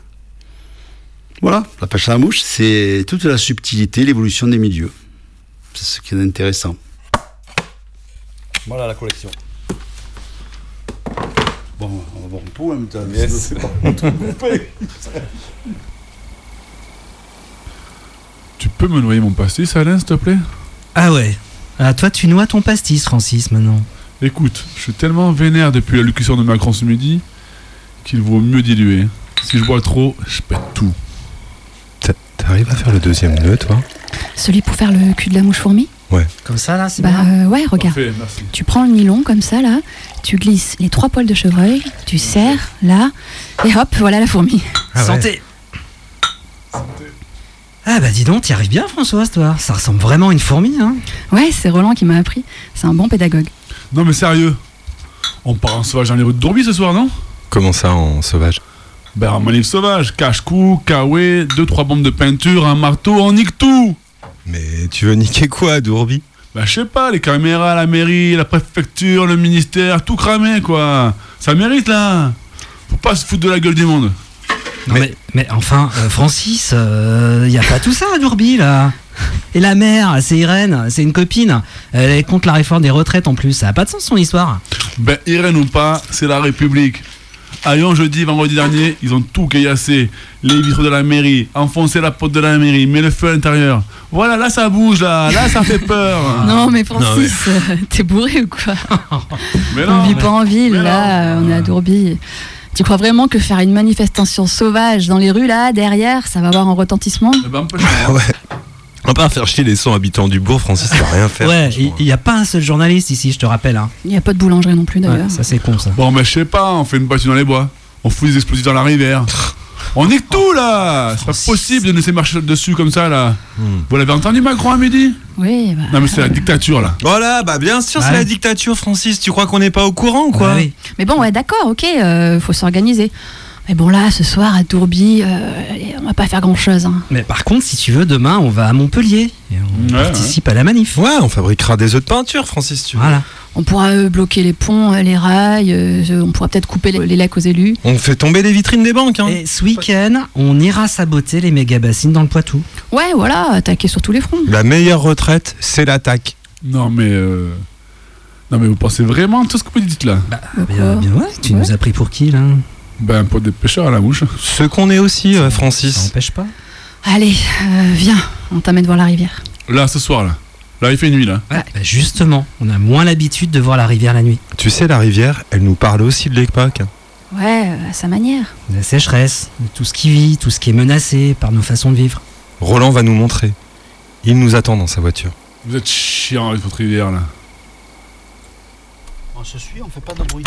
Voilà, la pêche à la mouche, c'est toute la subtilité, l'évolution des milieux. C'est ce qui est intéressant. Voilà la collection. Bon, on va voir un pot en même temps. Yes. C'est pas tout coupé. Tu peux me noyer mon pastis, Alain, s'il te plaît Ah ouais. Ah, toi, tu noies ton pastis, Francis, maintenant. Écoute, je suis tellement vénère depuis l'allocution de Macron ce midi qu'il vaut mieux diluer. Si je bois trop, je pète tout. T'arrives à faire le deuxième nœud, toi? Celui pour faire le cul de la mouche fourmi? Ouais. Comme ça, là, c'est Bah bien euh, ouais, regarde. Parfait, merci. Tu prends le nylon comme ça là, tu glisses les trois poils de chevreuil, tu serres là, et hop, voilà la fourmi. Ah ouais. Santé. Ah bah dis donc, t'y arrives bien, Françoise, toi. Ça ressemble vraiment à une fourmi, hein. Ouais, c'est Roland qui m'a appris. C'est un bon pédagogue. Non mais sérieux, on part en sauvage dans les rues de Dourbis ce soir, non? Comment ça en sauvage? Ben en manif sauvage, cache-cou, kawaii, deux trois bombes de peinture, un marteau, on nique tout Mais tu veux niquer quoi, Dourbi Bah, je sais pas, les caméras, la mairie, la préfecture, le ministère, tout cramé, quoi. Ça mérite, là. Faut pas se foutre de la gueule du monde. Mais... mais, enfin, euh, Francis, il euh, n'y a pas tout ça à Dourbi, là. Et la mère, c'est Irène, c'est une copine. Elle est contre la réforme des retraites en plus. Ça n'a pas de sens son histoire. Ben, Irène ou pas, c'est la République. À Lyon, jeudi, vendredi dernier, ils ont tout caillassé. Les vitres de la mairie, enfoncé la porte de la mairie, mais le feu à l'intérieur. Voilà, là ça bouge, là, là ça fait peur. non, mais Francis, euh, t'es bourré ou quoi mais On vit pas en ville, là, on est à Dourbi. Tu crois vraiment que faire une manifestation sauvage dans les rues, là, derrière, ça va avoir un retentissement eh ben, Ouais. On va pas faire chier les 100 habitants du bourg, Francis, ça va rien faire. Ouais, il n'y a pas un seul journaliste ici, je te rappelle. Hein. Il n'y a pas de boulangerie non plus d'ailleurs. ça c'est con ça. Bon, mais je sais pas, on fait une battue dans les bois. On fout des explosifs dans la rivière. On nique tout là C'est pas possible de nous laisser marcher dessus comme ça là. Hmm. Vous l'avez entendu Macron à midi? Oui. Bah... Non mais c'est la dictature là. Voilà, bah bien sûr c'est la dictature Francis. Tu crois qu'on n'est pas au courant ou quoi? Bah oui. Mais bon ouais d'accord, ok, euh, faut s'organiser. Mais bon, là, ce soir, à Tourbi, euh, on va pas faire grand-chose. Hein. Mais par contre, si tu veux, demain, on va à Montpellier. Et on participe à la manif. Ouais, on fabriquera des œufs de peinture, Francis, tu Voilà. On pourra euh, bloquer les ponts, euh, les rails, on pourra peut-être couper les, les, lacs aux élus. On fait tomber les vitrines des banques. Hein. Et ce week-end, on ira saboter les méga bassines dans le Poitou. Ouais, voilà, attaquer sur tous les fronts. La meilleure retraite, c'est l'attaque. Non, mais. Non, mais vous pensez vraiment tout ce que vous dites là? Bah, bien, bien ouais, tu nous as pris pour qui là? Ben, pour des pêcheurs à la mouche. Ce qu'on est aussi, euh, Francis. Ça n'empêche pas. Allez, euh, viens, on t'amène voir la rivière. Là, ce soir, là. Là, il fait nuit, là. Ouais, bah justement, on a moins l'habitude de voir la rivière la nuit. Tu sais, la rivière, elle nous parle aussi de l'époque. Ouais, à sa manière. La sécheresse, de tout ce qui vit, tout ce qui est menacé par nos façons de vivre. Roland va nous montrer. Il nous attend dans sa voiture. Vous êtes chiant avec votre rivière, là. On se suit, on fait pas de bruit.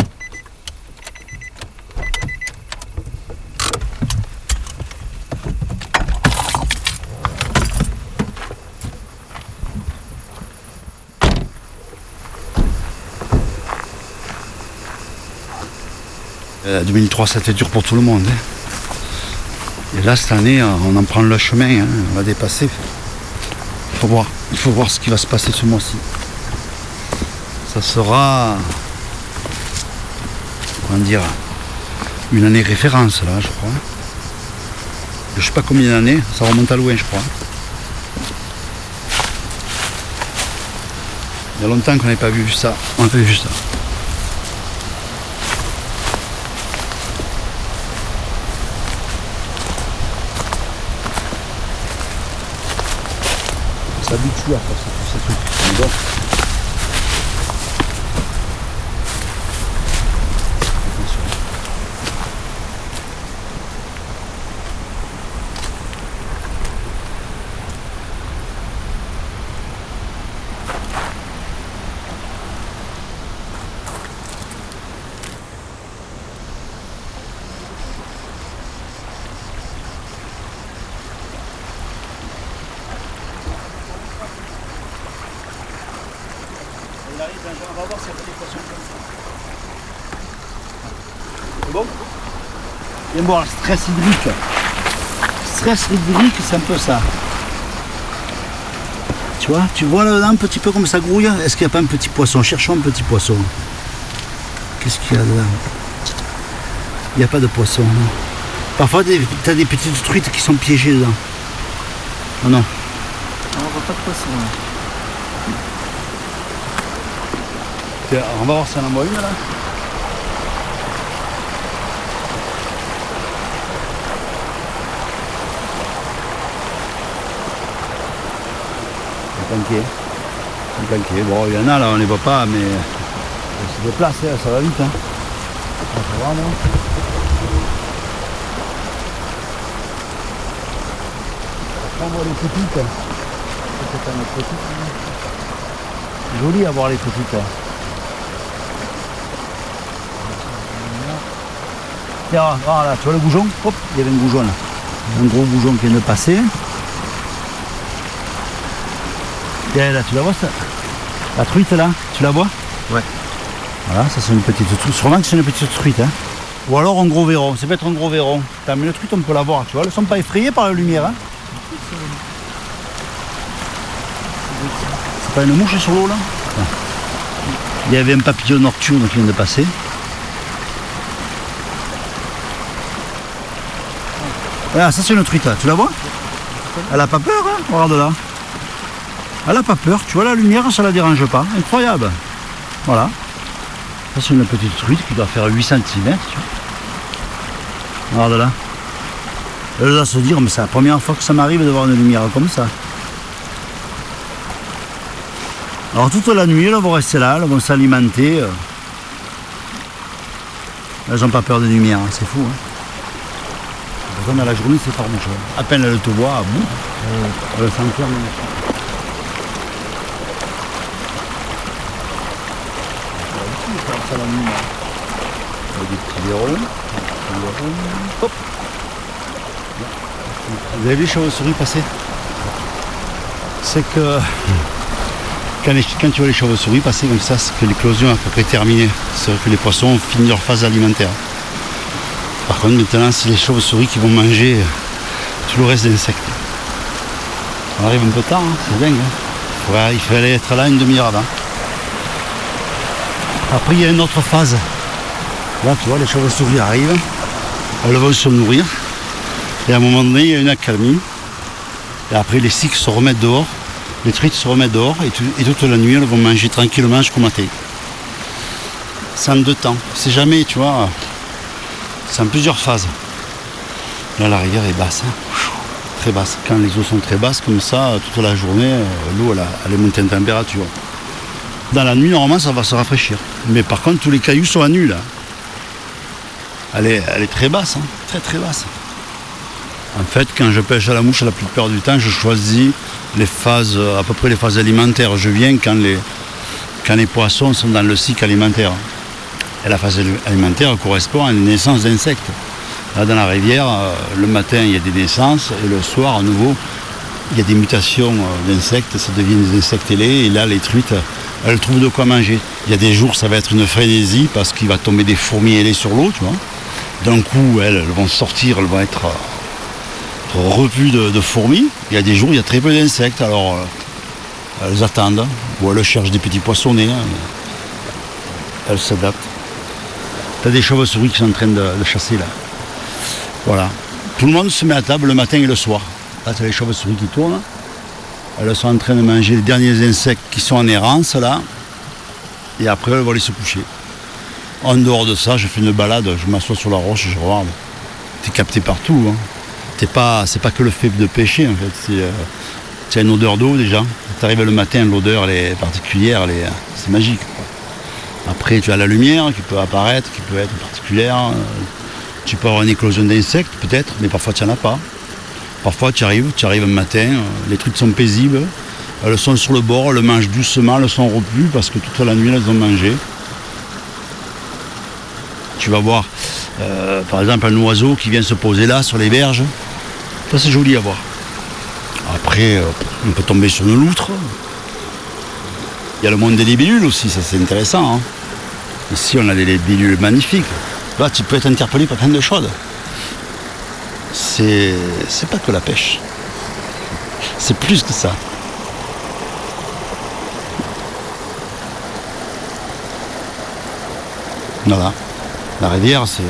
Euh, 2003, c'était dur pour tout le monde. Hein. Et là, cette année, on en prend le chemin, hein. on va dépasser. Il faut voir, il faut voir ce qui va se passer ce mois-ci. Ça sera, comment dire, une année référence là, je crois. Je sais pas combien d'années, ça remonte à loin, je crois. Il y a longtemps qu'on n'avait pas vu ça. On n'a pas vu ça. S'habitue à faire tous ces trucs. Donc, on va voir s'il y a des poissons comme ça. C'est bon Stress hydrique. Stress hydrique, c'est un peu ça. Tu vois, tu vois là, un petit peu comme ça grouille. Est-ce qu'il n'y a pas un petit poisson? Cherchons un petit poisson. Qu'est-ce qu'il y a là? Il n'y a pas de poisson. Non. Parfois, tu as des petites truites qui sont piégées dedans. Non, non. On voit pas de poisson. Là. On va voir si on en voit une là. Planqué. Bon, il y en a là, on les voit pas, mais on se déplace, hein, ça va vite. Hein. Va, on voit les petites. C'est joli à voir les petites. Hein. Tiens, voilà, tu vois le bougeon Hop, il y avait un bougeon là. Un gros bougeon qui vient de passer. Tiens, là, tu la vois ça La truite là, tu la vois Ouais. Voilà, ça c'est une petite truite. Sûrement que c'est une petite truite. Hein. Ou alors un gros verron, ça peut être un gros verron. T'as mais le truite on peut la voir, tu vois, elles sont pas effrayées par la lumière. Hein. C'est pas une mouche sur l'eau là Il y avait un papillon nocturne qui vient de passer. Ah, ça c'est une truite, là. tu la vois? Elle a pas peur, hein? Regarde là. Elle a pas peur, tu vois la lumière, ça la dérange pas. Incroyable. Voilà. Ça c'est une petite truite qui doit faire 8 cm. Regarde là. Elle doit se dire, mais c'est la première fois que ça m'arrive de voir une lumière comme ça. Alors toute la nuit, elles vont rester là, elles vont s'alimenter. euh. Elles n'ont pas peur des lumières, hein, c'est fou. Hein. Dans la journée, c'est hein. À peine elles te voient, à bout, elles s'enferment. Avec des petits verrons. des petits verrons. Hop. Vous avez vu les chauves-souris passer? C'est que quand, les- quand tu vois les chauves-souris passer comme ça, c'est que l'éclosion est à peu près terminée. C'est que les poissons ont fini leur phase alimentaire. Par contre, maintenant, c'est les chauves-souris qui vont manger euh, tout le reste des insectes. On arrive un peu tard, hein, c'est dingue. hein. Il fallait être là une demi-heure avant. Après, il y a une autre phase. Là, tu vois, les chauves-souris arrivent. Elles vont se nourrir. Et à un moment donné, il y a une accalmie. Et après, les cycles se remettent dehors. Les truites se remettent dehors. Et, tout- et toute la nuit, elles vont manger tranquillement jusqu'au matin. C'est en deux temps. C'est jamais, tu vois. C'est en plusieurs phases. Là, la rivière est basse. hein. Très basse. Quand les eaux sont très basses, comme ça, toute la journée, euh, l'eau, elle, elle est montée en température. Dans la nuit, normalement, ça va se rafraîchir. Mais par contre, tous les cailloux sont à nu, là. Elle est, elle est très basse, hein. très très basse. En fait, quand je pêche à la mouche, la plupart du temps, je choisis les phases, à peu près les phases alimentaires. Je viens quand les, quand les poissons sont dans le cycle alimentaire. Et la phase alimentaire correspond à une naissance d'insectes. Là, dans la rivière, euh, le matin, il y a des naissances, et le soir, à nouveau, il y a des mutations euh, d'insectes, ça devient des insectes ailés, et là, les truites, elles trouvent de quoi manger. Il y a des jours, ça va être une frénésie, parce qu'il va tomber des fourmis ailées sur l'eau, tu vois. D'un coup, elles, vont sortir, elles vont être euh, repues de, fourmis. Il y a des jours, il y a très peu d'insectes, alors euh, elles attendent, ou elles cherchent des petits poissonnets, hein, elles s'adaptent. T'as des chauves-souris qui sont en train de, de chasser là. Voilà. Tout le monde se met à table le matin et le soir. Là, t'as les chauves-souris qui tournent. Elles sont en train de manger les derniers insectes qui sont en errance là. Et après, elles vont aller se coucher. En dehors de ça, je fais une balade, je m'assois sur la roche je regarde. T'es capté partout. Hein. T'es pas, c'est pas que le fait de pêcher en fait. C'est, euh, tu as une odeur d'eau déjà. Tu arrives le matin, l'odeur elle est particulière, elle est- c'est magique. Après, tu as la lumière qui peut apparaître, qui peut être particulière. Tu peux avoir une éclosion d'insectes peut-être, mais parfois tu n'en as pas. Parfois tu arrives, tu arrives un matin, euh, les trucs sont paisibles, elles sont sur le bord, elles mangent doucement, elles sont repues parce que toute la nuit elles ont mangé. Tu vas voir euh, par exemple un oiseau qui vient se poser là sur les berges. Ça c'est joli à voir. Après, euh, on peut tomber sur une loutre. Il y a le monde des libellules aussi, ça c'est intéressant. hein. Ici on a des libellules magnifiques. Là tu peux être interpellé par plein de choses. C'est. c'est pas que la pêche. C'est plus que ça. Voilà. La rivière, c'est.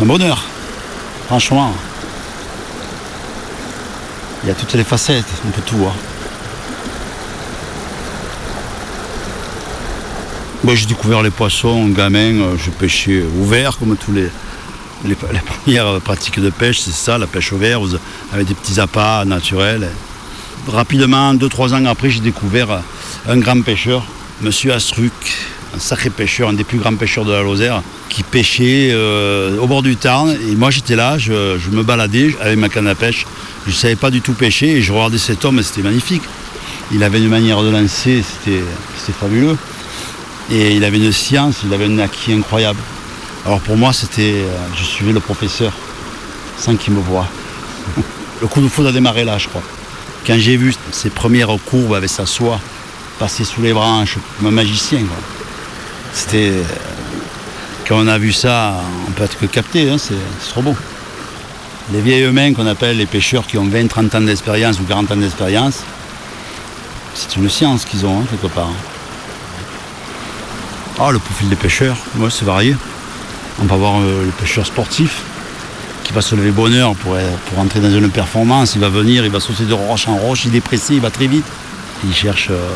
un bonheur. Franchement. Il y a toutes les facettes, on peut tout voir. Moi, j'ai découvert les poissons, gamin, euh, je pêchais ouvert comme tous les, les, premières pratiques de pêche, c'est ça, la pêche au verre, avec des petits appâts naturels. Rapidement, deux, trois ans après, j'ai découvert un grand pêcheur, Monsieur Astruc, un sacré pêcheur, un des plus grands pêcheurs de la Lozère, qui pêchait euh, au bord du Tarn. Et moi, j'étais là, je, me baladais avec ma canne à pêche. Je ne savais pas du tout pêcher et je regardais cet homme et c'était magnifique. Il avait une manière de lancer, c'était fabuleux. Et il avait une science, il avait un acquis incroyable. Alors pour moi, c'était, euh, je suivais le professeur sans qu'il me voie. le coup de foudre a démarré là, je crois. Quand j'ai vu ses premières courbes avec sa soie passer sous les branches, comme un magicien, quoi. C'était. euh, Quand on a vu ça, on peut être que capté, hein, c'est trop beau. Les vieilles mains qu'on appelle les pêcheurs qui ont 20, 30 ans d'expérience ou 40 ans d'expérience, c'est une science qu'ils ont, hein, quelque part. Ah, le profil des pêcheurs, moi, c'est varié. On va avoir euh, le pêcheur sportif qui va se lever bonne heure pour, pour entrer dans une performance. Il va venir, il va sauter de roche en roche, il est pressé, il va très vite. Il cherche, euh,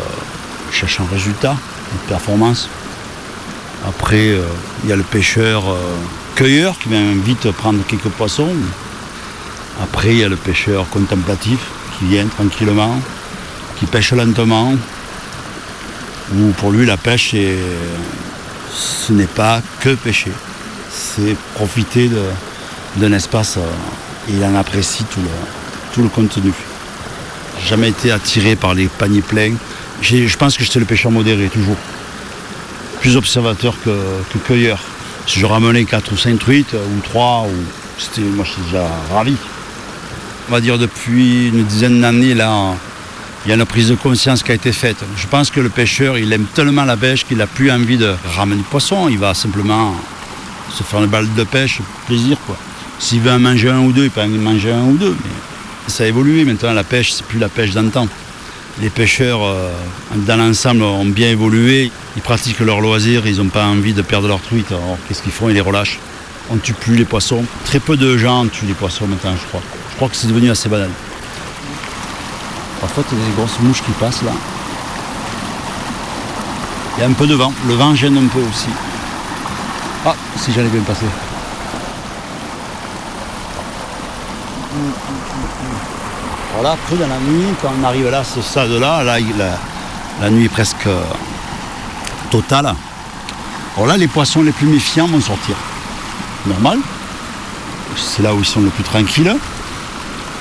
cherche un résultat, une performance. Après, euh, il y a le pêcheur cueilleur qui vient vite prendre quelques poissons. Après, il y a le pêcheur contemplatif qui vient tranquillement, qui pêche lentement. Pour lui, la pêche, ce n'est pas que pêcher. C'est profiter d'un espace euh, et il en apprécie tout le, tout le contenu. Jamais été attiré par les paniers pleins. Je pense que j'étais le pêcheur modéré, toujours plus observateur que, que cueilleur. Si je ramenais 4 ou 5 truites, ou 3, ou... moi je suis déjà ravi. On va dire depuis une dizaine d'années, là, il y a une prise de conscience qui a été faite. Je pense que le pêcheur, il aime tellement la pêche qu'il n'a plus envie de ramener du poisson. Il va simplement se faire une balle de pêche, plaisir quoi. S'il veut en manger un ou deux, il peut en manger un ou deux. Mais ça a évolué maintenant, la pêche, c'est plus la pêche d'antan. Les pêcheurs, euh, dans l'ensemble, ont bien évolué. Ils pratiquent leur loisir, ils n'ont pas envie de perdre leur truite. Alors qu'est-ce qu'ils font? Ils les relâchent. On ne tue plus les poissons. Très peu de gens tuent les poissons maintenant, je crois. Je crois que c'est devenu assez banal. Parfois, il y a des grosses mouches qui passent là. Il y a un peu de vent. Le vent gêne un peu aussi. Ah, si j'allais bien passer. Voilà, après dans la nuit, quand on arrive là, ce stade-là, là, la, nuit est presque euh, totale. Alors les poissons les plus méfiants vont sortir. Normal. C'est là où ils sont le plus tranquilles.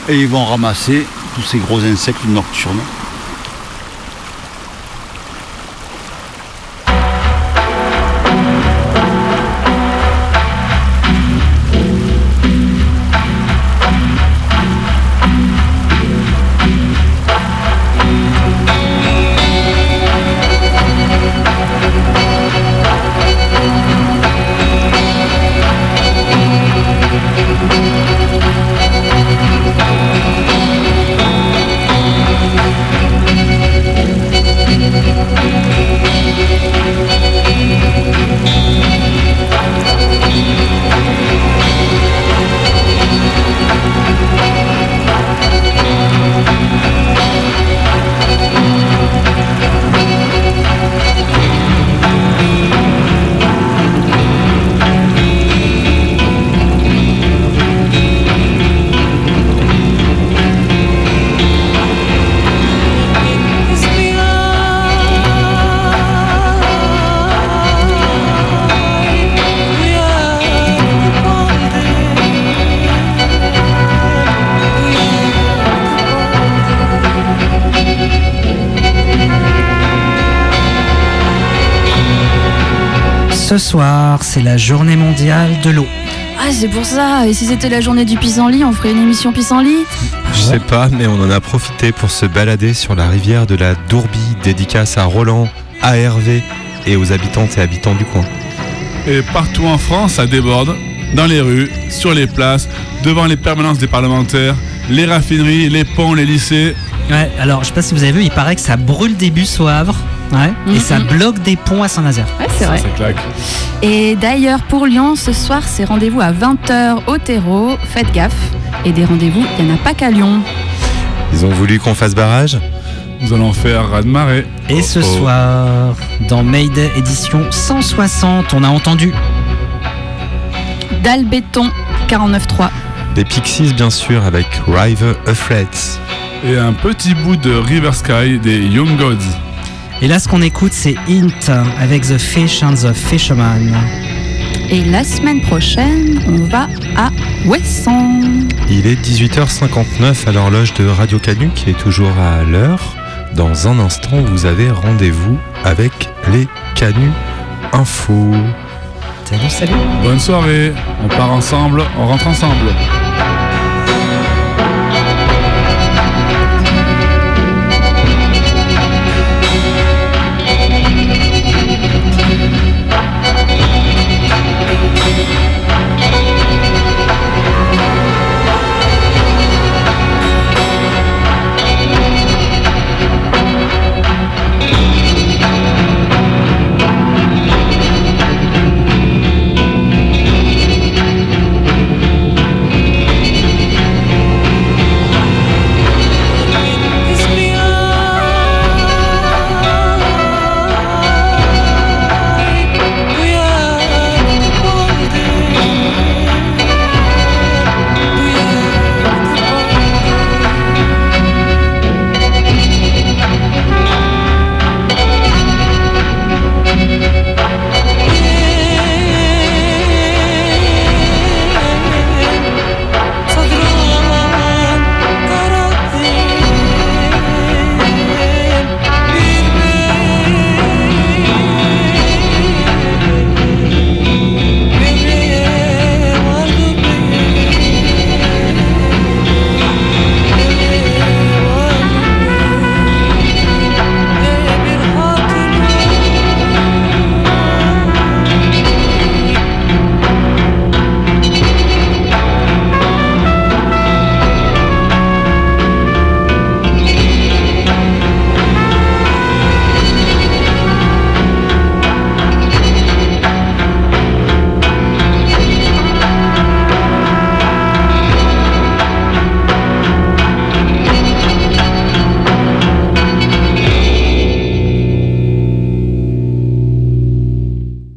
Et ils vont ramasser tous ces gros insectes nocturnes. Soir, c'est la journée mondiale de l'eau. Ah, c'est pour ça. Et si c'était la journée du pissenlit, on ferait une émission pissenlit? Je sais pas, mais on en a profité pour se balader sur la rivière de la Dourbie, dédicace à Roland, à Hervé et aux habitantes et habitants du coin. Et partout en France, ça déborde. Dans les rues, sur les places, devant les permanences des parlementaires, les raffineries, les ponts, les lycées. Ouais, alors je sais pas si vous avez vu, il paraît que ça brûle des bus au Havre. Ouais. Et ça bloque des ponts à Saint-Nazaire. Ouais, c'est vrai. Ça claque. Et d'ailleurs, pour Lyon, ce soir, c'est rendez-vous à 20h au terreau. Faites gaffe. Et des rendez-vous, il n'y en a pas qu'à Lyon. Ils ont voulu qu'on fasse barrage? Nous allons faire raz-de-marée. Et ce Oh, oh. soir, dans Mayday édition 160, on a entendu Dalle béton 49.3. Des Pixies, bien sûr, avec River Afraid. Et un petit bout de River Sky des Young Gods. Et là, ce qu'on écoute, c'est Int avec The Fish and the Fisherman. Et la semaine prochaine, on va à Ouessant. Il est 18h59 à l'horloge de Radio Canu qui est toujours à l'heure. Dans un instant, vous avez rendez-vous avec les Canu Info. Salut, salut. Bonne soirée. On part ensemble, on rentre ensemble.